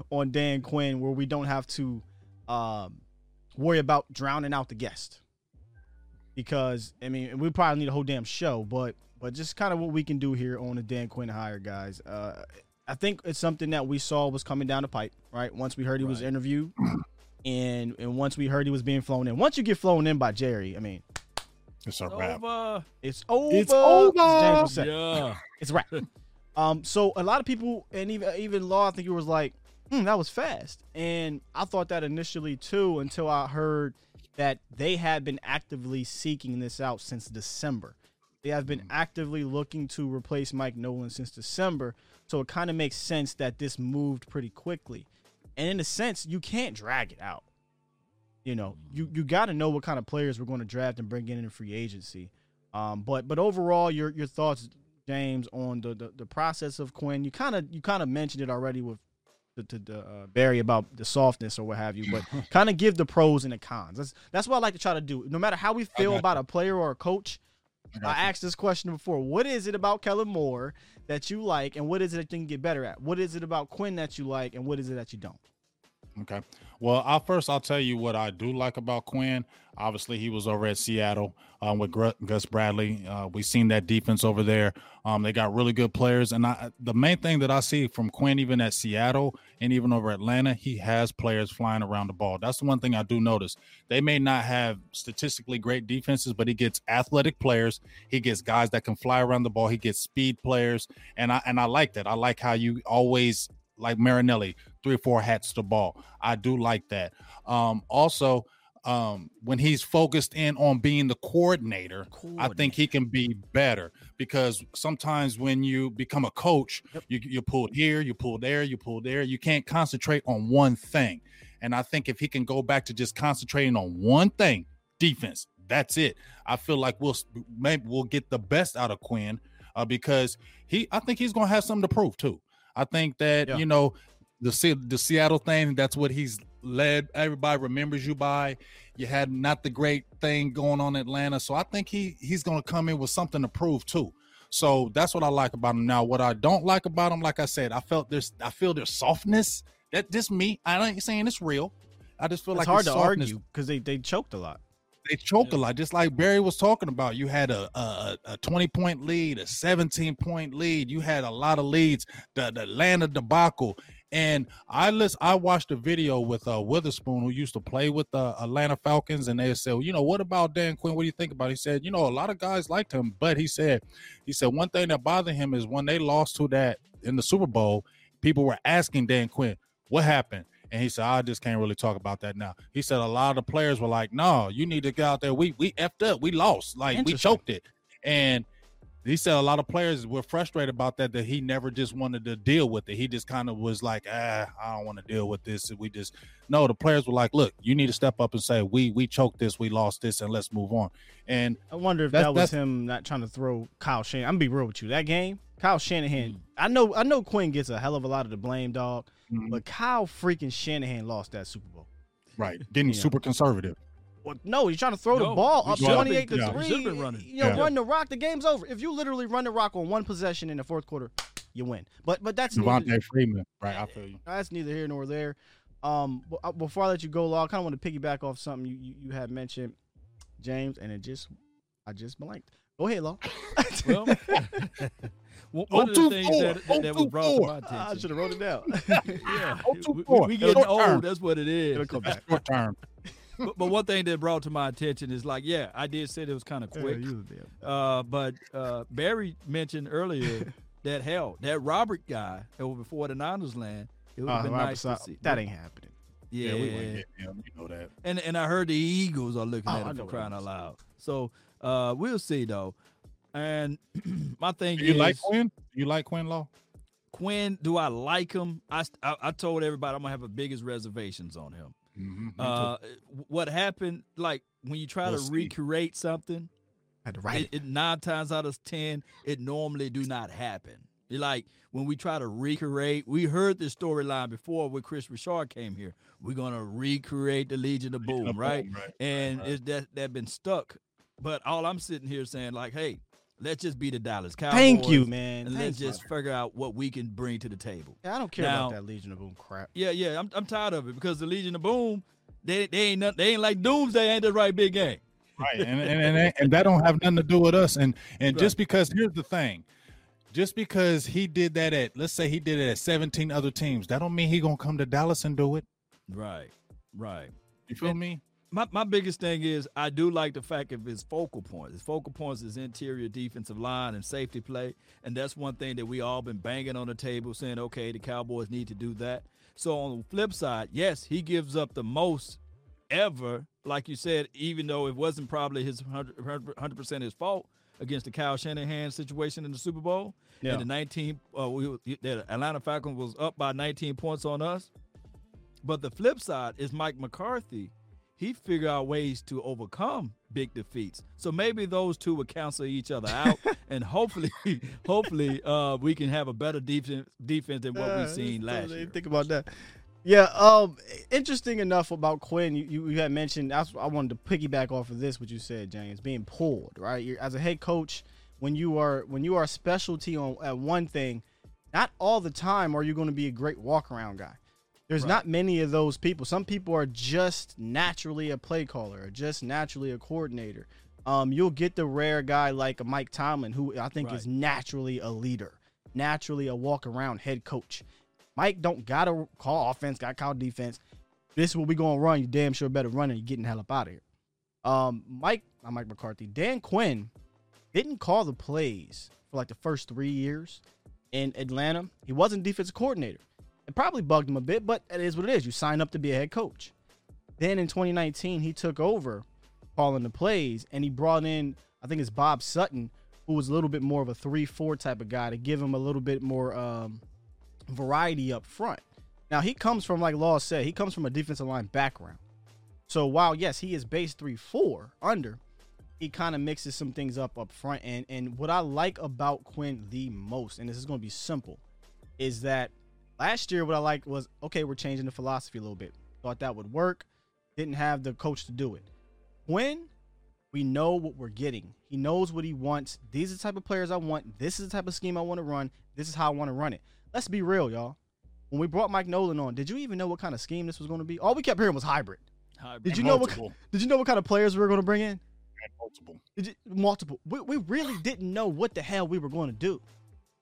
on Dan Quinn, where we don't have to um, worry about drowning out the guest. Because I mean, we probably need a whole damn show, but but just kind of what we can do here on the Dan Quinn hire, guys. Uh, I think it's something that we saw was coming down the pipe, right? Once we heard he was interviewed, and and once we heard he was being flown in. Once you get flown in by Jerry, I mean, It's a wrap. Over. it's over. It's over. as James would say. Yeah. It's right. um, so a lot of people, and even even Law, I think it was like, hmm, that was fast, and I thought that initially too, until I heard that they had been actively seeking this out since December. They have been actively looking to replace Mike Nolan since December, so it kind of makes sense that this moved pretty quickly. And in a sense, you can't drag it out. You know, you you got to know what kind of players we're going to draft and bring in in free agency. Um, but but overall, your your thoughts, James, on the the, the process of Quinn. You kind of you kind of mentioned it already with to the uh, Barry about the softness or what have you. But kind of give the pros and the cons. That's that's what I like to try to do. No matter how we feel about a player or a coach, I got I you. asked this question before. What is it about Kellen Moore that you like, and what is it that you can get better at? What is it about Quinn that you like, and what is it that you don't? Okay. Well, I'll first I'll tell you what I do like about Quinn. Obviously, he was over at Seattle um, with Gr- Gus Bradley. Uh, we seen that defense over there. Um, they got really good players, and I, the main thing that I see from Quinn, even at Seattle and even over Atlanta, he has players flying around the ball. That's the one thing I do notice. They may not have statistically great defenses, but he gets athletic players. He gets guys that can fly around the ball. He gets speed players, and I and I like that. I like how you always like Marinelli, three or four hats to the ball. I do like that. Um, also, um, when he's focused in on being the coordinator, I think he can be better because sometimes when you become a coach, you you pull here, you pull there, you pull there. You can't concentrate on one thing. And I think if he can go back to just concentrating on one thing, defense, that's it. I feel like we'll maybe we'll get the best out of Quinn uh, because he. I think he's gonna have something to prove too. I think that Yeah. you know the the Seattle thing. That's what he's led. Everybody remembers you by. You had not the great thing going on in Atlanta, so I think he he's going to come in with something to prove too. So that's what I like about him. Now, what I don't like about him, like I said, I felt there's I feel there's softness. That just me. I ain't saying it's real. I just feel like It's like hard to softness argue because they they choked a lot. They choke a lot, just like Barry was talking about. You had a, a a 20 point lead, a 17 point lead. You had a lot of leads. The, the Atlanta debacle, and I list I watched a video with uh, Witherspoon who used to play with the Atlanta Falcons, and they said, well, you know, what about Dan Quinn? What do you think about? It? He said, you know, a lot of guys liked him, but he said, he said one thing that bothered him is when they lost to that in the Super Bowl, people were asking Dan Quinn, what happened? And he said, I just can't really talk about that now. He said a lot of the players were like, No, you need to get out there. We we effed up. We lost. Like we choked it. And he said a lot of players were frustrated about that, that he never just wanted to deal with it. He just kind of was like, ah, I don't want to deal with this. We just no, the players were like, Look, you need to step up and say, We we choked this, we lost this, and let's move on. And I wonder if that was him not trying to throw Kyle Shanahan. I'm gonna be real with you. That game, Kyle Shanahan. Mm. I know, I know Quinn gets a hell of a lot of the blame, dog. Mhm. But Kyle freaking Shanahan lost that Super Bowl. right, getting Yeah. super conservative. Well, no, he's trying to throw the ball up should've twenty eight been- to three. should've running. You know, Yeah. run the rock. The game's over. If you literally run the rock on one possession in the fourth quarter, you win. But but that's neither, Devonta Freeman. Right, I feel you. that's neither here nor there. Um, uh, before I let you go, Law, I kind of want to piggyback off something you, you you had mentioned, James, and it just I just blanked. Go ahead, Law. Well, one one of the Oh, two, things four. that, that, that Oh, was brought to four. my I should have wrote it down. Yeah, Oh, two, we, four. we getting Short term. old. That's what it is. It'll come back. Short term. but, but one thing that brought to my attention is like, yeah, I did say it was kind of quick. damn- Uh, but uh, Barry mentioned earlier that hell, that Robert guy over before the Niners land, it would have Uh, been Robert nice to see. that ain't happening. Yeah, Yeah, we wouldn't get him. You know that. and and I heard the Eagles are looking Oh, at him for crying out loud. So uh, we'll see though. And my thing Do you is, like Quinn? You like Quinn Law? Quinn, do I like him? I, I I told everybody I'm gonna have the biggest reservations on him. Mm-hmm. Uh, what happened? Like when you try We'll to see. recreate something, I had to write it, it nine times out of ten, it normally do not happen. You're like when we try to recreate, we heard this storyline before when Kris Richard came here. We're gonna recreate the Legion of Boom, right? right. And right. it's that that been stuck. But all I'm sitting here saying, like, hey, let's just be the Dallas Cowboys. Thank you, man. And Thank let's you. just figure out what we can bring to the table. Yeah, I don't care Now- about that Legion of Boom crap. Yeah, yeah, I'm I'm tired of it because the Legion of Boom, they they ain't nothing, they ain't like Doomsday They ain't the right big game. right and, and, and and that don't have nothing to do with us and and just because here's the thing just because he did that at let's say he did it at 17 other teams that don't mean he gonna come to dallas and do it Right, right. you feel me My my biggest thing is I do like the fact of his focal points. His focal points is interior defensive line and safety play, and that's one thing that we all been banging on the table, saying, okay, the Cowboys need to do that. So on the flip side, yes, he gives up the most ever, like you said, even though it wasn't probably his 100 percent his fault against the Kyle Shanahan situation in the Super Bowl. Yeah. And the 19, uh, we, the Atlanta Falcons was up by 19 points on us. But the flip side is Mike McCarthy. He figured out ways to overcome big defeats. So maybe those two would cancel each other out, and hopefully, hopefully, uh, we can have a better defense defense than what Uh, we've seen last year. Think about that. Yeah. Um. Interesting enough about Quinn. You, you, you had mentioned. That's I wanted to piggyback off of this. What you said, James, being pulled. Right. You're, as a head coach, when you are when you are a specialty on at one thing, not all the time are you going to be a great walk around guy. There's Right. not many of those people. Some people are just naturally a play caller, or just naturally a coordinator. Um, you'll get the rare guy like a Mike Tomlin, who I think is naturally a leader, naturally a walk around head coach. Mike don't gotta call offense, gotta call defense. This is what we gonna run. You damn sure better run, and you getting the hell up out of here. Um, Mike, not Mike McCarthy, Dan Quinn didn't call the plays for like the first three years in Atlanta. He wasn't defensive coordinator. It probably bugged him a bit, but it is what it is. You sign up to be a head coach. Then in 2019, he took over calling the plays, and he brought in, I think it's Bob Sutton, who was a little bit more of a three-four type of guy to give him a little bit more um, variety up front. Now he comes from, like Law said, he comes from a defensive line background. So while yes, he is base three four under, he kind of mixes some things up up front. And and what I like about Quinn the most, and this is going to be simple, is that last year what I liked was okay, we're changing the philosophy a little bit. Thought that would work. Didn't have the coach to do it. Quinn, we know what we're getting. He knows what he wants. These are the type of players I want. This is the type of scheme I want to run. This is how I want to run it. Let's be real, y'all. When we brought Mike Nolan on, did you even know what kind of scheme this was going to be? All we kept hearing was hybrid. Did you know what? Did you know what kind of players we were going to bring in? and multiple. You, multiple. We, we really didn't know what the hell we were going to do.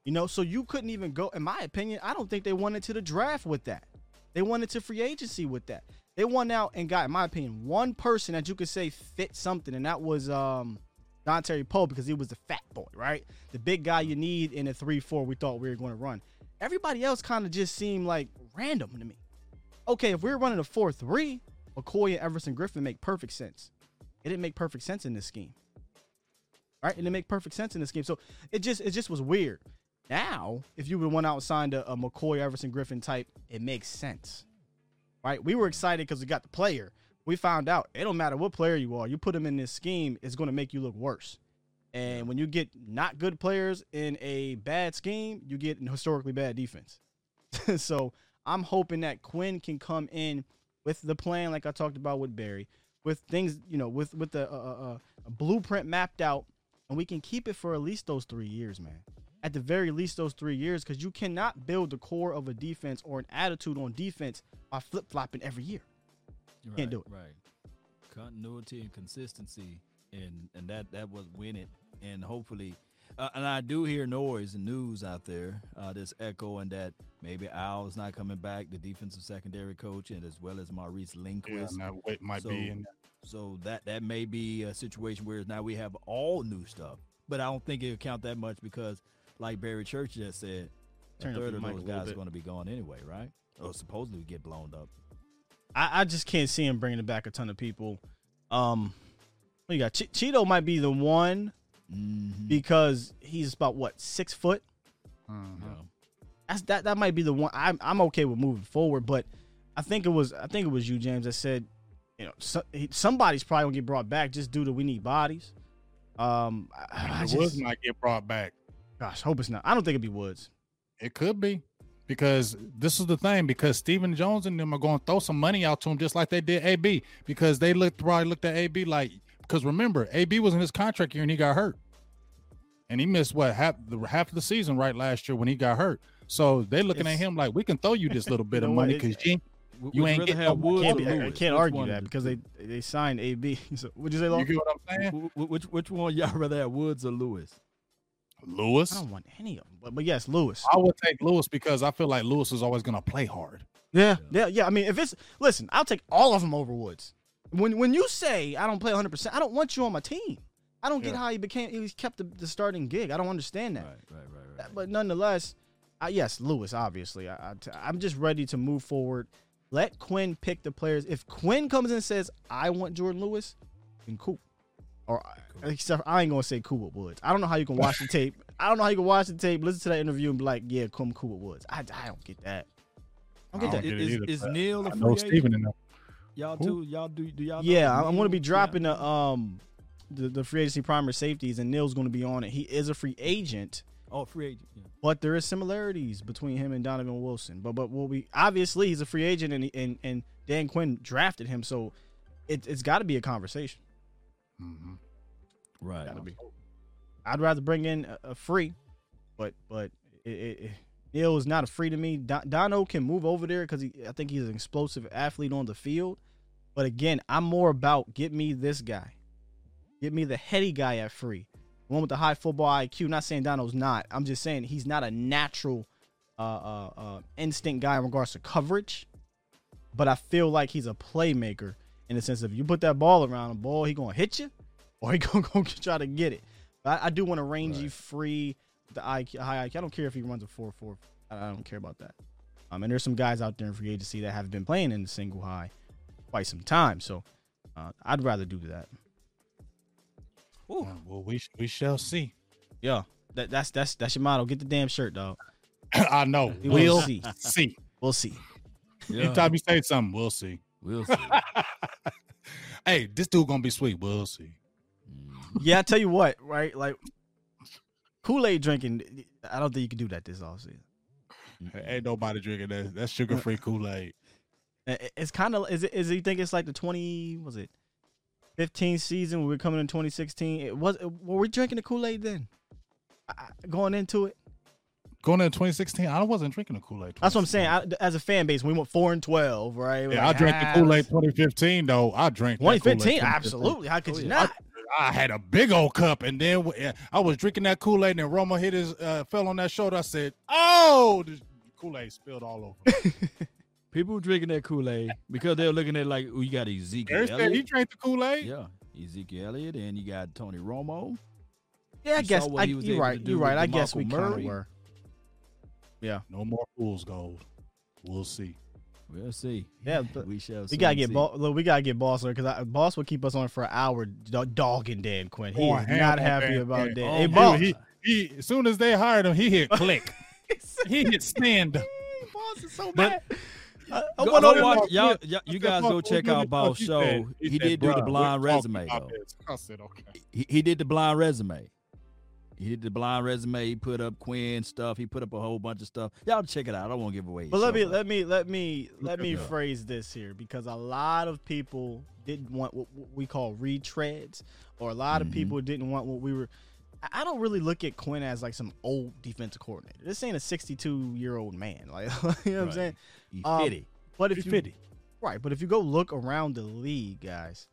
You know, so you couldn't even go. In my opinion, I don't think they went into the draft with that. They went into free agency with that. They won out and got, in my opinion, one person that you could say fit something, and that was um Terry Poe because he was the fat boy, right? The big guy you need in a three-four. We thought we were going to run. Everybody else kind of just seemed like random to me. Okay, if we we're running a four-three, McCoy and Everson Griffen make perfect sense. It didn't make perfect sense in this scheme. Right? And It make perfect sense in this game. So it just it just was weird. Now, if you would went out and signed a, a McCoy Everson Griffen type, it makes sense. Right? We were excited because we got the player. We found out it don't matter what player you are, you put him in this scheme, it's going to make you look worse. And when you get not good players in a bad scheme, you get an historically bad defense. so I'm hoping that Quinn can come in with the plan, like I talked about with Barry, with things, you know, with with the uh, uh, uh, blueprint mapped out, and we can keep it for at least those three years, man. At the very least, those three years, because you cannot build the core of a defense or an attitude on defense by flip flopping every year. Right, Can't do it. Right. Continuity and consistency, and and that that was winning, and hopefully, uh, and I do hear noise and news out there uh, that's echoing that maybe Al is not coming back, the defensive secondary coach, and as well as Maurice Yeah, Linguist. and that might So- be in. So that that may be a situation where now we have all new stuff, but I don't think it'll count that much because, like Barry Church just said, Turn a third of those guys are going to be gone anyway, right? Or supposedly get blown up. I, I just can't see him bringing back a ton of people. Um, what you got? Ch- Chido might be the one Mm-hmm. because he's about what six foot. Mhm. That's that. That might be the one. I'm I'm okay with moving forward, but I think it was I think it was you, James, that said, you know, so, he, somebody's probably gonna get brought back just due to we need bodies. Um, I, I The Woods just, might get brought back. Gosh, hope it's not. I don't think it'd be Woods. It could be because this is the thing because Stephen Jones and them are going to throw some money out to him just like they did AB because they looked probably looked at AB like because remember AB was in his contract year and he got hurt and he missed what half the half of the season right last year when he got hurt. So they looking It's- at him like we can throw you this little bit of money because you, ain't- W- You ain't getting no- Woods Can't be, I, I can't Which argue that because they they signed AB. So, what'd you say, Law? you get what I'm saying? Wh- wh- Which which one y'all rather have Woods or Lewis? Lewis. I don't want any of them, but but yes, Lewis. I would take Lewis because I feel like Lewis is always going to play hard. Yeah, yeah, yeah. I mean, if it's listen, I'll take all of them over Woods. When when you say I don't play 100, percent I don't want you on my team. I don't get how he became. He kept the, the starting gig. I don't understand that. Right, right, right, right. But nonetheless, I, yes, Lewis. Obviously, I, I, am just ready to move forward. Let Quinn pick the players. If Quinn comes in and says I want Jourdan Lewis, then cool. Or except I ain't gonna say cool with Woods. I don't know how you can watch the tape. I don't know how you can watch the tape, listen to that interview, and be like, yeah, come cool with Woods. I, I don't get that. I don't I get don't that. get it is, either, is Neal a I free know agent? Steven in there. Y'all Who? too. Y'all do do y'all? Yeah, if I'm going to be dropping yeah. the um the, the free agency primary safeties, and Neal's going to be on it. He is a free agent, Oh, free agent. Yeah. but there is similarities between him and Donovan Wilson. But but what we obviously he's a free agent, and and and Dan Quinn drafted him, so it, it's got to be a conversation. Hmm Right. Gotta be. I'd rather bring in a, a free, but but it, it, it- Neal is not a free to me. Don, Dono can move over there because I think he's an explosive athlete on the field. But again, I'm more about get me this guy, get me the heady guy at free, the one with the high football IQ. Not saying Dono's not. I'm just saying he's not a natural uh, uh, uh, instinct guy in regards to coverage. But I feel like he's a playmaker in the sense of you put that ball around him, ball he gonna hit you, or he gonna go try to get it. But I, I do want a rangy, Right. free, the IQ, high IQ. I don't care if he runs a four four. I I don't care about that. Um, and there's some guys out there in free agency that have been playing in the single high quite some time. So uh, I'd rather do that. Uh, well, we sh- we shall see. Yeah, that, that's that's that's your motto. Get the damn shirt, dog. I know. We will We'll see. see. We'll see. Yeah. Anytime you say something, we'll see. We'll see. hey, this dude gonna be sweet. We'll see. Yeah, I tell you what, right? Like Kool Aid drinking, I don't think you can do that this offseason. Ain't nobody drinking that. That's sugar free Kool Aid. It's kind of is it is it you think it's like the twenty was it 15 season when we are coming in 2016? It was were we drinking the Kool Aid then? I- going into it, Going into 2016, I wasn't drinking the Kool Aid. that's what I'm saying. I, as a fan base, we went four and 12, right? We're Yeah, I drank ah, the Kool Aid 2015 though. I drank 2015, 2015. absolutely. How could Oh, you yeah. not? I had a big old cup, and then I was drinking that Kool Aid, and then Romo hit his uh, fell on that shoulder. I said, "Oh, the Kool Aid spilled all over." People drinking that Kool Aid because they're looking at it like, oh, you got Ezekiel Harry said he drank the Kool Aid. Yeah, Ezekiel Elliott, and you got Tony Romo. Yeah, I you guess I, you're right. You're right. I guess DeMarco we kind of were. Yeah, No more fool's gold. We'll see. We'll see. Yeah, but we shall. we gotta get see. boss. Look, we gotta get boss because boss will keep us on for an hour do- dogging Dan Quinn. He Going is not happy Dan about Quinn. Dan. Oh hey, boss. He, he, as soon as they hired him, he hit click. he hit stand. boss is so But- mad. I, I Go, go watch, y'all, y'all- you guys go check out. Boss show. He, did do the blind resume though. I said, "Okay." He, he did the blind resume. He did the blind resume. He put up Quinn stuff. He put up a whole bunch of stuff. Y'all check it out. I don't want to give away. But his let me let me let me let me phrase this here because a lot of people didn't want what what we call retreads, or a lot of Mhm. people didn't want what we were. I- I don't really look at Quinn as like some old defensive coordinator. This ain't a 62 year old man. Like you know what I'm saying. He Um, fit it. But if He you fit it. right, but if you go look around the league, guys,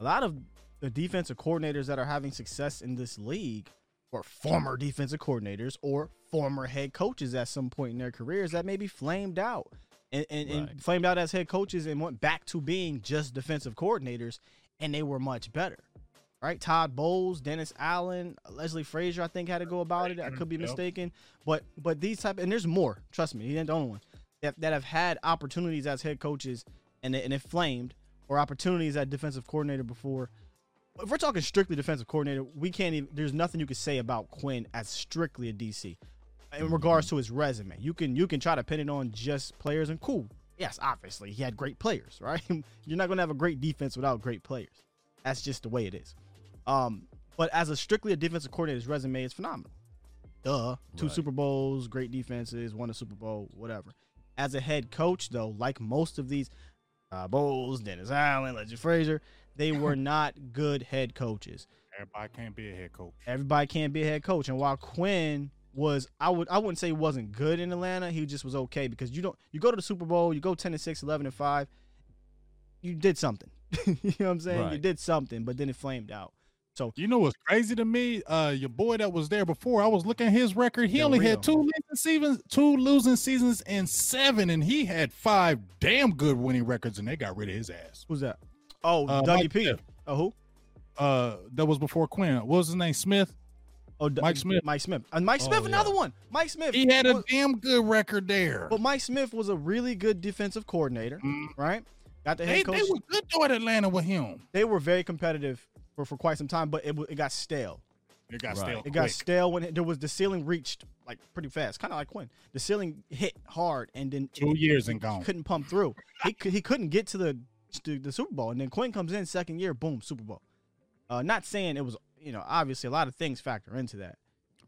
a lot of the defensive coordinators that are having success in this league or former defensive coordinators or former head coaches at some point in their careers that maybe flamed out and, and, Right. and flamed out as head coaches and went back to being just defensive coordinators and they were much better. Right? Todd Bowles, Dennis Allen, Leslie Frazier, I think had to go about it. I could be mistaken. But but these type and there's more, trust me, he ain't the only one. That, that have had opportunities as head coaches and it, and it flamed or opportunities at defensive coordinator before. If we're talking strictly defensive coordinator, we can't even. There's nothing you can say about Quinn as strictly a DC in regards to his resume. You can you can try to pin it on just players and cool. Yes, obviously he had great players, right? You're not gonna have a great defense without great players. That's just the way it is. Um, but as a strictly a defensive coordinator's resume is phenomenal. Duh, two Right. Super Bowls, great defenses, won a Super Bowl, whatever. As a head coach, though, like most of these uh, Bowles, Dennis Allen, Legend Frazier, they were not good head coaches. Everybody can't be a head coach. Everybody can't be a head coach, and while Quinn was, I would, I wouldn't say he wasn't good in Atlanta. He just was okay because you don't, you go to the Super Bowl, you go ten and 6, 11 and five, you did something. you know what I'm saying? You did something, but then it flamed out. So you know what's crazy to me? Uh, your boy that was there before, I was looking at his record. He only Rio. had two losing seasons, two losing seasons in seven, and he had five damn good winning records, and they got rid of his ass. Who's that? Oh, Uh, Dougie Mike P. Smith. Oh, who? Uh, that was before Quinn. What was his name? Smith. Oh, D- Mike Smith. Mike Smith. And Mike Oh, Smith, another yeah. one. Mike Smith. He had a was- damn good record there. But Mike Smith was a really good defensive coordinator, Mm. right? Got the They, head coach. they were good though at Atlanta with him. they were very competitive for, for quite some time, but it, it got stale. It got Right. stale It got quick. stale when it, there was the ceiling reached like pretty fast, kind of like Quinn. The ceiling hit hard and then Two years and gone. couldn't pump through. He he couldn't get to the to the Super Bowl, and then Quinn comes in second year, boom, Super Bowl. Uh, not saying it was, you know, obviously a lot of things factor into that.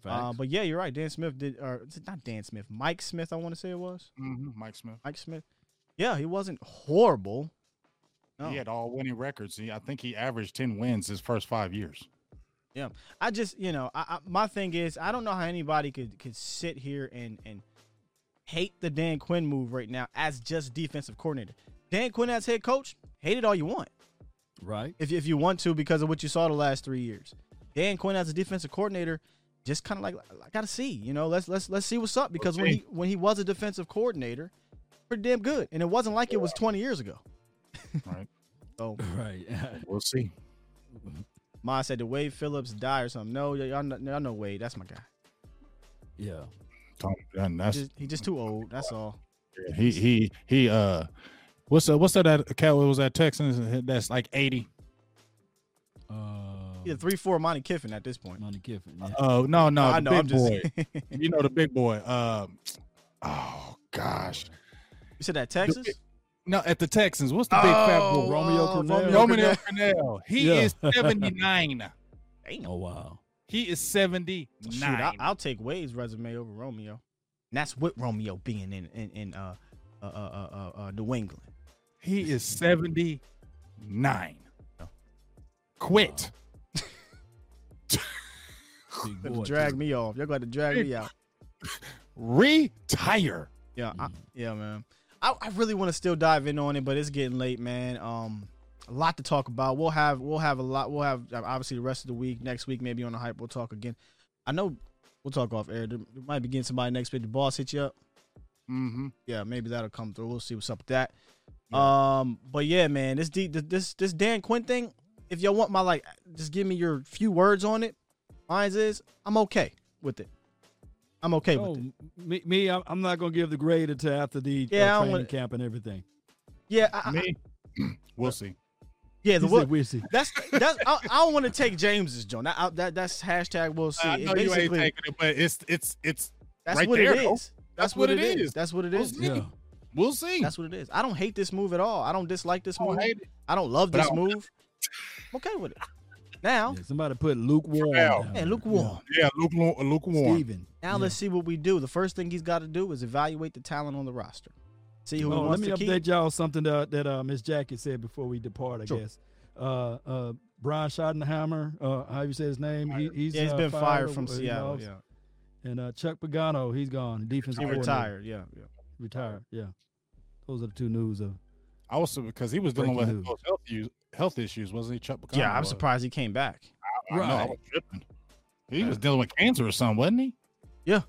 Uh, but yeah, you're right. Dan Smith did, or not Dan Smith, Mike Smith. I want to say it was hmm Mike Smith. Mike Smith. Yeah, he wasn't horrible. No. He had all winning records. He, I think he averaged ten wins his first five years. Yeah, I just you know, I, I, my thing is, I don't know how anybody could could sit here and and hate the Dan Quinn move right now as just defensive coordinator. Dan Quinn as head coach, hate it all you want right. if if you want to because of what you saw the last three years. Dan Quinn as a defensive coordinator, just kind of like I gotta see, you know, let's let's let's see what's up because when he when he was a defensive coordinator, pretty damn good, and it wasn't like it was 20 years ago. Right. So Right. We'll see. Ma said, "Did Wade Phillips die or something?" No, y'all know, y'all know Wade. That's my guy. yeah. Tom, and that's Just, he just too old. That's all. he he he. Uh, what's uh, what's that? That cat was at Texans. That's like eighty. Uh, He's a three four Monty Kiffin at this point. Monty Kiffin. Yeah. Oh no no I the know. big I'm just. boy. you know the big boy. Um, oh gosh. you said that Texas? No, at the Texans. What's the big fat Oh, boy? Romeo oh, Cornell. Romeo Crennel. He Yeah. is seventy nine. Damn. oh wow. He is seventy Shoot, I, nine. I'll take Wade's resume over Romeo. And that's with Romeo being in in, in uh, uh, uh, uh, uh, uh, New England. He is seventy nine. Quit. Big boy, drag too. me off. You're going to drag me out. Retire. Yeah, I, yeah, man. I, I really want to still dive in on it, but it's getting late, man. Um, a lot to talk about. We'll have we'll have a lot. We'll have uh, obviously the rest of the week. Next week, maybe on the hype, we'll talk again. I know we'll talk off air. There, there might be getting somebody next week. The boss hit you up. Mm-hmm. Yeah, maybe that'll come through. We'll see what's up with that. Um, but yeah, man, this D, this this Dan Quinn thing. If y'all want my like, just give me your few words on it. Mine is I'm okay with it. I'm okay Oh, with it. me, me, I'm I'm not gonna give the grade until after the Yeah, uh, training wanna- camp and everything. Yeah, I, I, we'll see. yeah. The He what? we'll see. That's that's. I, I don't want to take James's joint. That, I- that that's hashtag. We'll see. I know you ain't taking it, but it's it's it's. that's right what there, it though. is. That's, what, it is. That's what it We'll Yeah. We'll see. That's what it is. I don't hate this move at all. I don't dislike this I don't move. hate it. I don't love But I this don't- move. I'm okay with it. Now, Yeah, somebody put lukewarm. Now. yeah, lukewarm. Yeah, lukewarm. lukewarm. Steven. Now Yeah. let's see what we do. The first thing he's got to do is evaluate the talent on the roster. See who he Oh, let me to keep. update y'all something that, that uh, Miss Jackie said before we depart. I Sure. guess. Uh, uh, Brian Schottenheimer, uh, how you say his name? He, he's Yeah, he's uh, been fired or- from Seattle. Yeah, And uh, Chuck Pagano, he's gone. Defensive he retired. Yeah, yeah. Retired. Yeah. Those are the two news of. I was because he was dealing with Breaking news. health issues, health issues, wasn't he? Chuck McConnell Yeah, I'm was. surprised he came back. I, I know, I Right. was tripping. He was dealing with cancer or something, wasn't he? Yeah.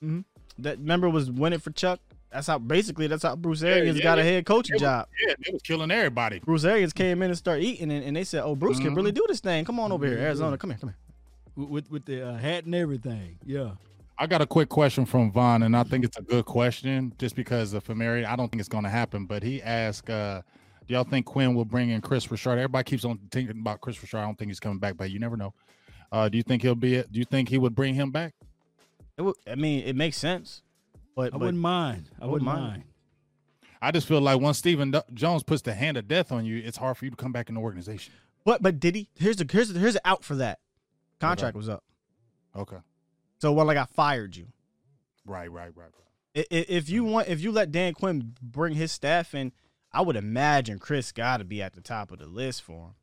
Hmm. That member was winning for Chuck. That's how basically that's how Bruce Yeah, Arians yeah, got a head coaching was- job. Yeah, it was killing everybody. Bruce Arians came in and started eating, and, and they said, "Oh, Bruce can really do this thing. Come on over here, Mhm. Arizona. Come here, come here." With, with, with the uh, hat and everything. Yeah. I got a quick question from Vaughn, and I think it's a good question just because of familiarity. I don't think it's going to happen, but he asked, uh, "Do y'all think Quinn will bring in Kris Richard?" Everybody keeps on thinking about Kris Richard. I don't think he's coming back, but you never know. Uh, do you think he'll be? Do you think he would bring him back? It would, I mean, it makes sense, but, I but wouldn't mind. I wouldn't wouldn't mind. mind. I just feel like once Stephen D- Jones puts the hand of death on you, it's hard for you to come back in the organization. but but did he? Here's the here's the, here's the out for that. Contract was up, Okay, so well, like I fired you. right, right, right, right. I- i- If you want, if you let Dan Quinn bring his staff in, I would imagine Kris got to be at the top of the list for him.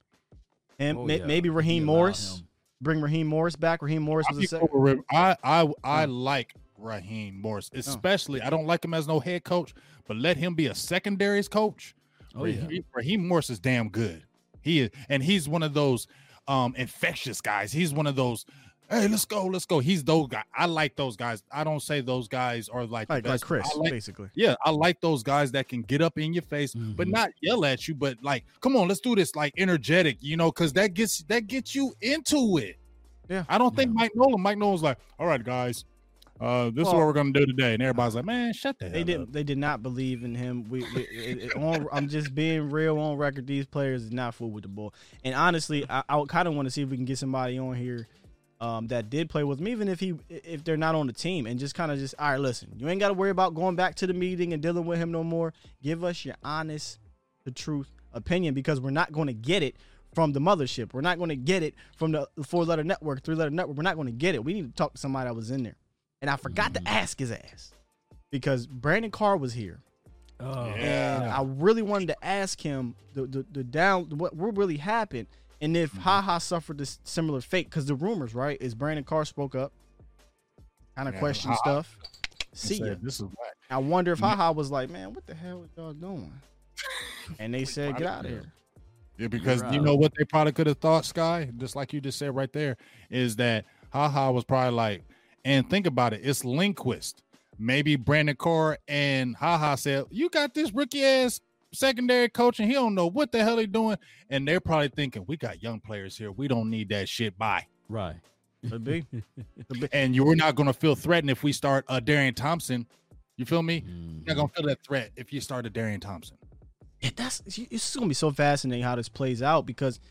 And Oh, may- yeah. maybe Raheem Morris. him. Bring Raheem Morris back. Raheem Morris I'd was be a second. cool with Ra- I I I like Raheem Oh. Morris, especially. I don't like him as no head coach, but let him be a secondaries coach. Oh, yeah. Raheem, Raheem Morris is damn good. He is, and he's one of those um infectious guys. He's one of those. Hey, let's go, let's go. He's those guys. I like those guys. I don't say those guys are like Like, like. Kris, like, basically. yeah, I like those guys that can get up in your face, but Mm-hmm. Mhm. not yell at you. But like, come on, let's do this. Like energetic, you know, because that gets that gets you into it. Yeah. I don't think Mike Nolan. Mike Nolan's like, all right, guys, uh, this is what we're gonna do today, and everybody's like, man, shut the hell They didn't. They did not believe in him. We, we it, it- on, I'm just being real on record. These players is not fool with the ball. And honestly, I, I kind of want to see if we can get somebody on here um, that did play with him, even if he if they're not on the team, and just kind of just all right. Listen, you ain't got to worry about going back to the meeting and dealing with him no more. Give us your honest, the truth opinion because we're not going to get it from the mothership. We're not going to get it from the four letter network, three letter network. We're not going to get it. We need to talk to somebody that was in there. And I forgot to ask his ass because Brandon Carr was here. Oh, Yeah. And I really wanted to ask him the the, the down what, what really happened and if Mm-hmm. Ha Ha suffered this similar fate because the rumors right is Brandon Carr spoke up, kind of Yeah, questioned Ha- stuff. See said, ya. This is whack. I wonder if Ha Ha was like, man, what the hell are y'all doing? And they said, get out of here. Yeah, because Right. you know what they probably could have thought, Sky, just like you just said right there, is that Ha Ha was probably like, and think about it, it's Linguist. Maybe Brandon Carr and Ha Ha said, You got this rookie ass secondary coach, and he don't know what the hell he doing. And they're probably thinking, We got young players here. We don't need that shit. Bye. right. Could be. Could be. And you're not gonna feel threatened if we start a Darian Thompson. You feel me? You're not gonna mm. feel that threat if you start a Darian Thompson. Yeah, that's it's gonna be so fascinating how this plays out because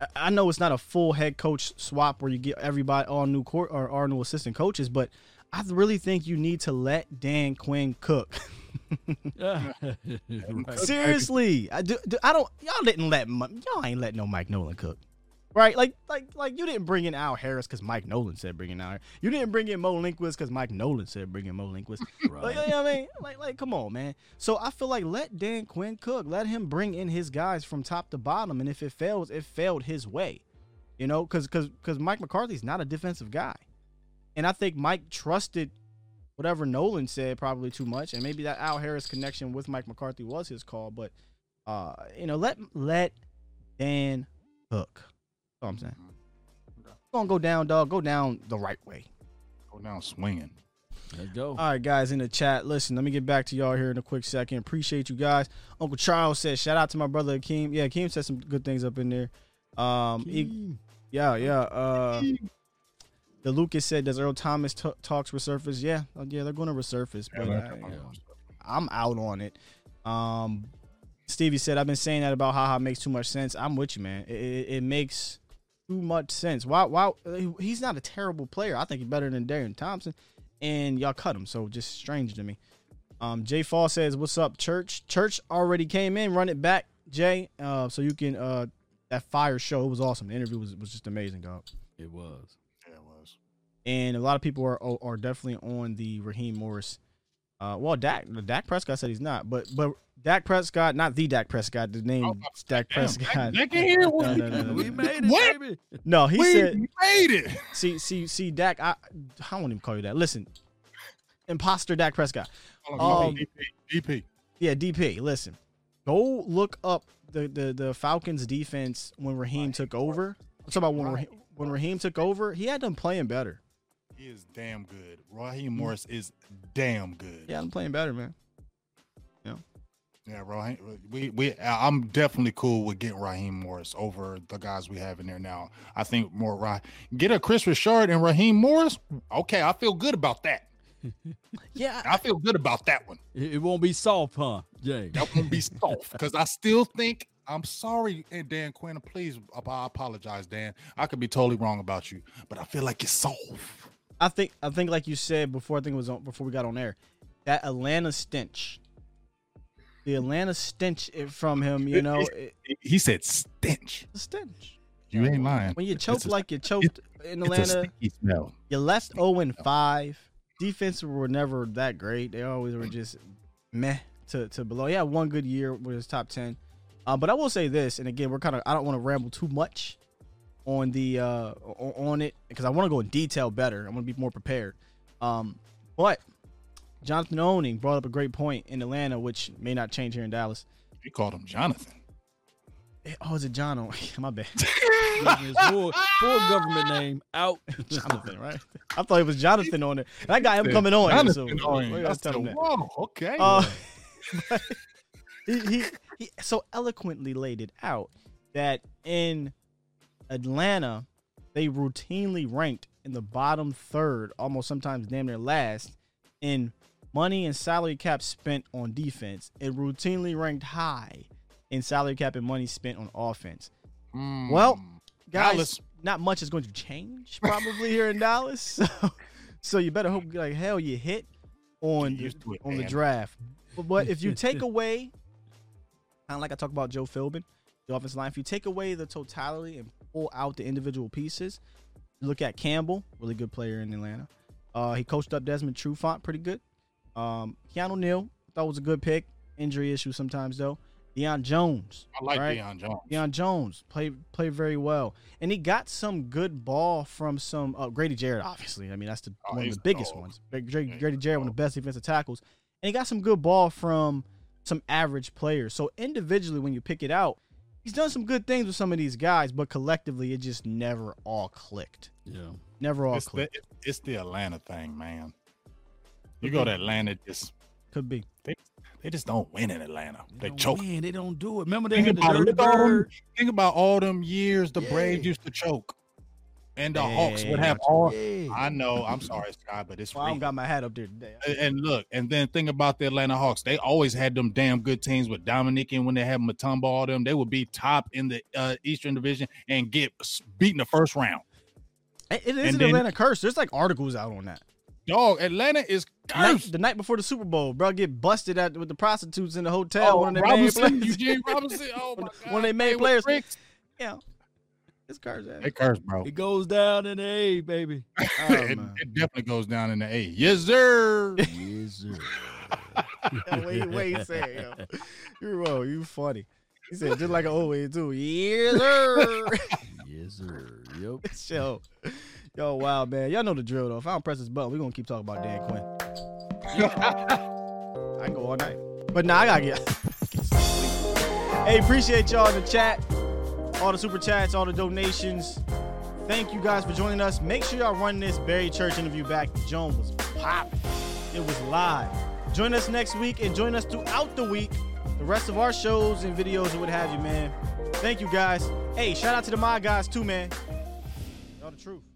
I- I know it's not a full head coach swap where you get everybody all new court or all new assistant coaches, but I really think you need to let Dan Quinn cook. Right. Seriously, I do, do- I don't. Y'all didn't let y'all ain't let no Mike Nolan cook, right? Like like like you didn't bring in Al Harris because Mike Nolan said bring in Al. You didn't bring in Mo Linguist because Mike Nolan said bring in Mo Linguist. Like, you know what I mean? Like, like, come on, man. So I feel like let Dan Quinn cook. Let him bring in his guys from top to bottom, and if it fails, it failed his way. You know, because because because Mike McCarthy's not a defensive guy, and I think Mike trusted whatever Nolan said probably too much, and maybe that Al Harris connection with Mike McCarthy was his call. But uh, you know, let let Dan cook. That's all I'm saying. Gonna go down, dog. Go down the right way. Go down swinging. Let's go. All right, guys in the chat. Listen, let me get back to y'all here in a quick second. Appreciate you guys. Uncle Charles said, shout out to my brother Akeem. Yeah, Akeem said some good things up in there. Um, he- yeah, yeah. Uh, the Lucas said, does Earl Thomas t- talks resurface? Yeah, uh, yeah, they're going to resurface, but I, I'm out on it. Um, Stevie said, I've been saying that about Ha Ha makes too much sense. I'm with you, man. It, it, it makes too much sense. Why? Why? He's not a terrible player. I think he's better than Darian Thompson, and y'all cut him. So just strange to me. Um, Jay Fall says, "What's up, Church? Church already came in. Run it back, Jay. Uh, so you can uh that fire show. It was awesome. The interview was was just amazing, dog. It was. Yeah, it was. And a lot of people are are definitely on the Raheem Morris Uh, well, Dak, Dak Prescott said he's not, but but Dak Prescott, not the Dak Prescott, the name Oh, Dak Damn, Prescott. Dak in here? No, no, no, no, we made it, What? baby. No, he we said, made it. see, see, see, Dak. I, I won't even call you that. Listen, imposter Dak Prescott. Um, DP, DP. Yeah, DP. Listen, go look up the the, the Falcons defense when Raheem took over. I'm talking about when Raheem, when Raheem took over. He had them playing better. He is damn good. Raheem mm. Morris is damn good. Yeah, I'm playing better, man. Yeah, Yeah, Raheem. We we I'm definitely cool with getting Raheem Morris over the guys we have in there now. I think more Rah get a Kris Richard and Raheem Morris. Okay, I feel good about that. Yeah, I feel good about that one. It, it won't be soft, huh, James? That won't be soft because I still think I'm sorry, and Dan Quinn. Please, I apologize, Dan. I could be totally wrong about you, but I feel like it's soft. I think I think like you said before. I think it was on before we got on air. That Atlanta stench, the Atlanta stench from him. You know, it, He said stench. stench. You ain't lying. When you choke like you choked in It's a Atlanta, you left 0 and 5. Defense were never that great. They always were just meh to, to below. Yeah, one good year with his top 10. Uh, but I will say this, and again, we're kind of I don't want to ramble too much on the uh on it because I want to go in detail better. I want to be more prepared. Um, but Jonathan Owning brought up a great point in Atlanta, which may not change here in Dallas. You called him Jonathan. Eh, Oh, is it John? Owen? My bad. Full, full government name out. Jonathan, right? I thought it was Jonathan on it. And I got him coming on. here, so Jonathan Owens. we gotta I tell said, him that. Whoa, okay. Uh, he, he he so eloquently laid it out that in Atlanta they routinely ranked in the bottom third, almost sometimes damn near last, in money and salary cap spent on defense, and routinely ranked high in salary cap and money spent on offense. Mm. well, Guys, Dallas. not much is going to change probably here in Dallas. So, so you better hope like hell you hit on the, it, on the draft. But, but if you take away, kind of like I talk about Joe Philbin, the offensive line, if you take away the totality and pull out the individual pieces, look at Campbell, really good player in Atlanta. Uh, he coached up Desmond Trufant pretty good. Um, Keanu Neal, thought was a good pick. Injury issue sometimes though. Deion Jones, I like right? Deion Jones. Deion Jones played played very well, and he got some good ball from some uh, Grady Jarrett. Obviously, I mean that's the Oh, one of the biggest dog. ones. Grady, Grady, Jarrett, one of the best defensive tackles, and he got some good ball from some average players. So individually, when you pick it out, he's done some good things with some of these guys, but collectively, it just never all clicked. Yeah. Never all It's the, clicked. it's the Atlanta thing, man. You go to Atlanta, just Could be. They, they just don't win in Atlanta. They don't choke. win, They don't do it. Remember they Think had the about, it. Look all them, think about all them years the Yeah. Braves used to choke, and the Hawks would have all. Yeah. I know. I'm sorry, Sky, but it's Well, I don't got my hat up there today. And- look, and then think about the Atlanta Hawks. They always had them damn good teams with Dominique, and when they had Mutombo, all them, they would be top in the uh, Eastern Division and get s- beat in the first round. It- is And an then- Atlanta curse. There's like articles out on that. Dog, Atlanta is Night, cursed. the night before the Super Bowl, bro, get busted at with the prostitutes in the hotel. Oh, one of their main players. Eugene Robinson. Oh my god, One of their main players. Yeah, it's cursed. man. They cursed, bro. It goes down in the A, baby. Oh, it, it definitely goes down in the A. Yes, sir. yes, sir. wait, wait, say, yo. you're wrong. You funny. He said just like an old way too. Yeah, sir. yes, sir. Yep. Show. Yo, wow, man. Y'all know the drill though. If I don't press this button, we're gonna keep talking about Dan Quinn. I can go all night. But nah, I gotta get. get some sleep. hey, appreciate y'all in the chat. All the super chats, all the donations. Thank you guys for joining us. Make sure y'all run this Barry Church interview back. Joan was popping. It was live. Join us next week and join us throughout the week. The rest of our shows and videos and what have you, man. Thank you guys. Hey, shout out to the my guys too, man. Y'all the truth.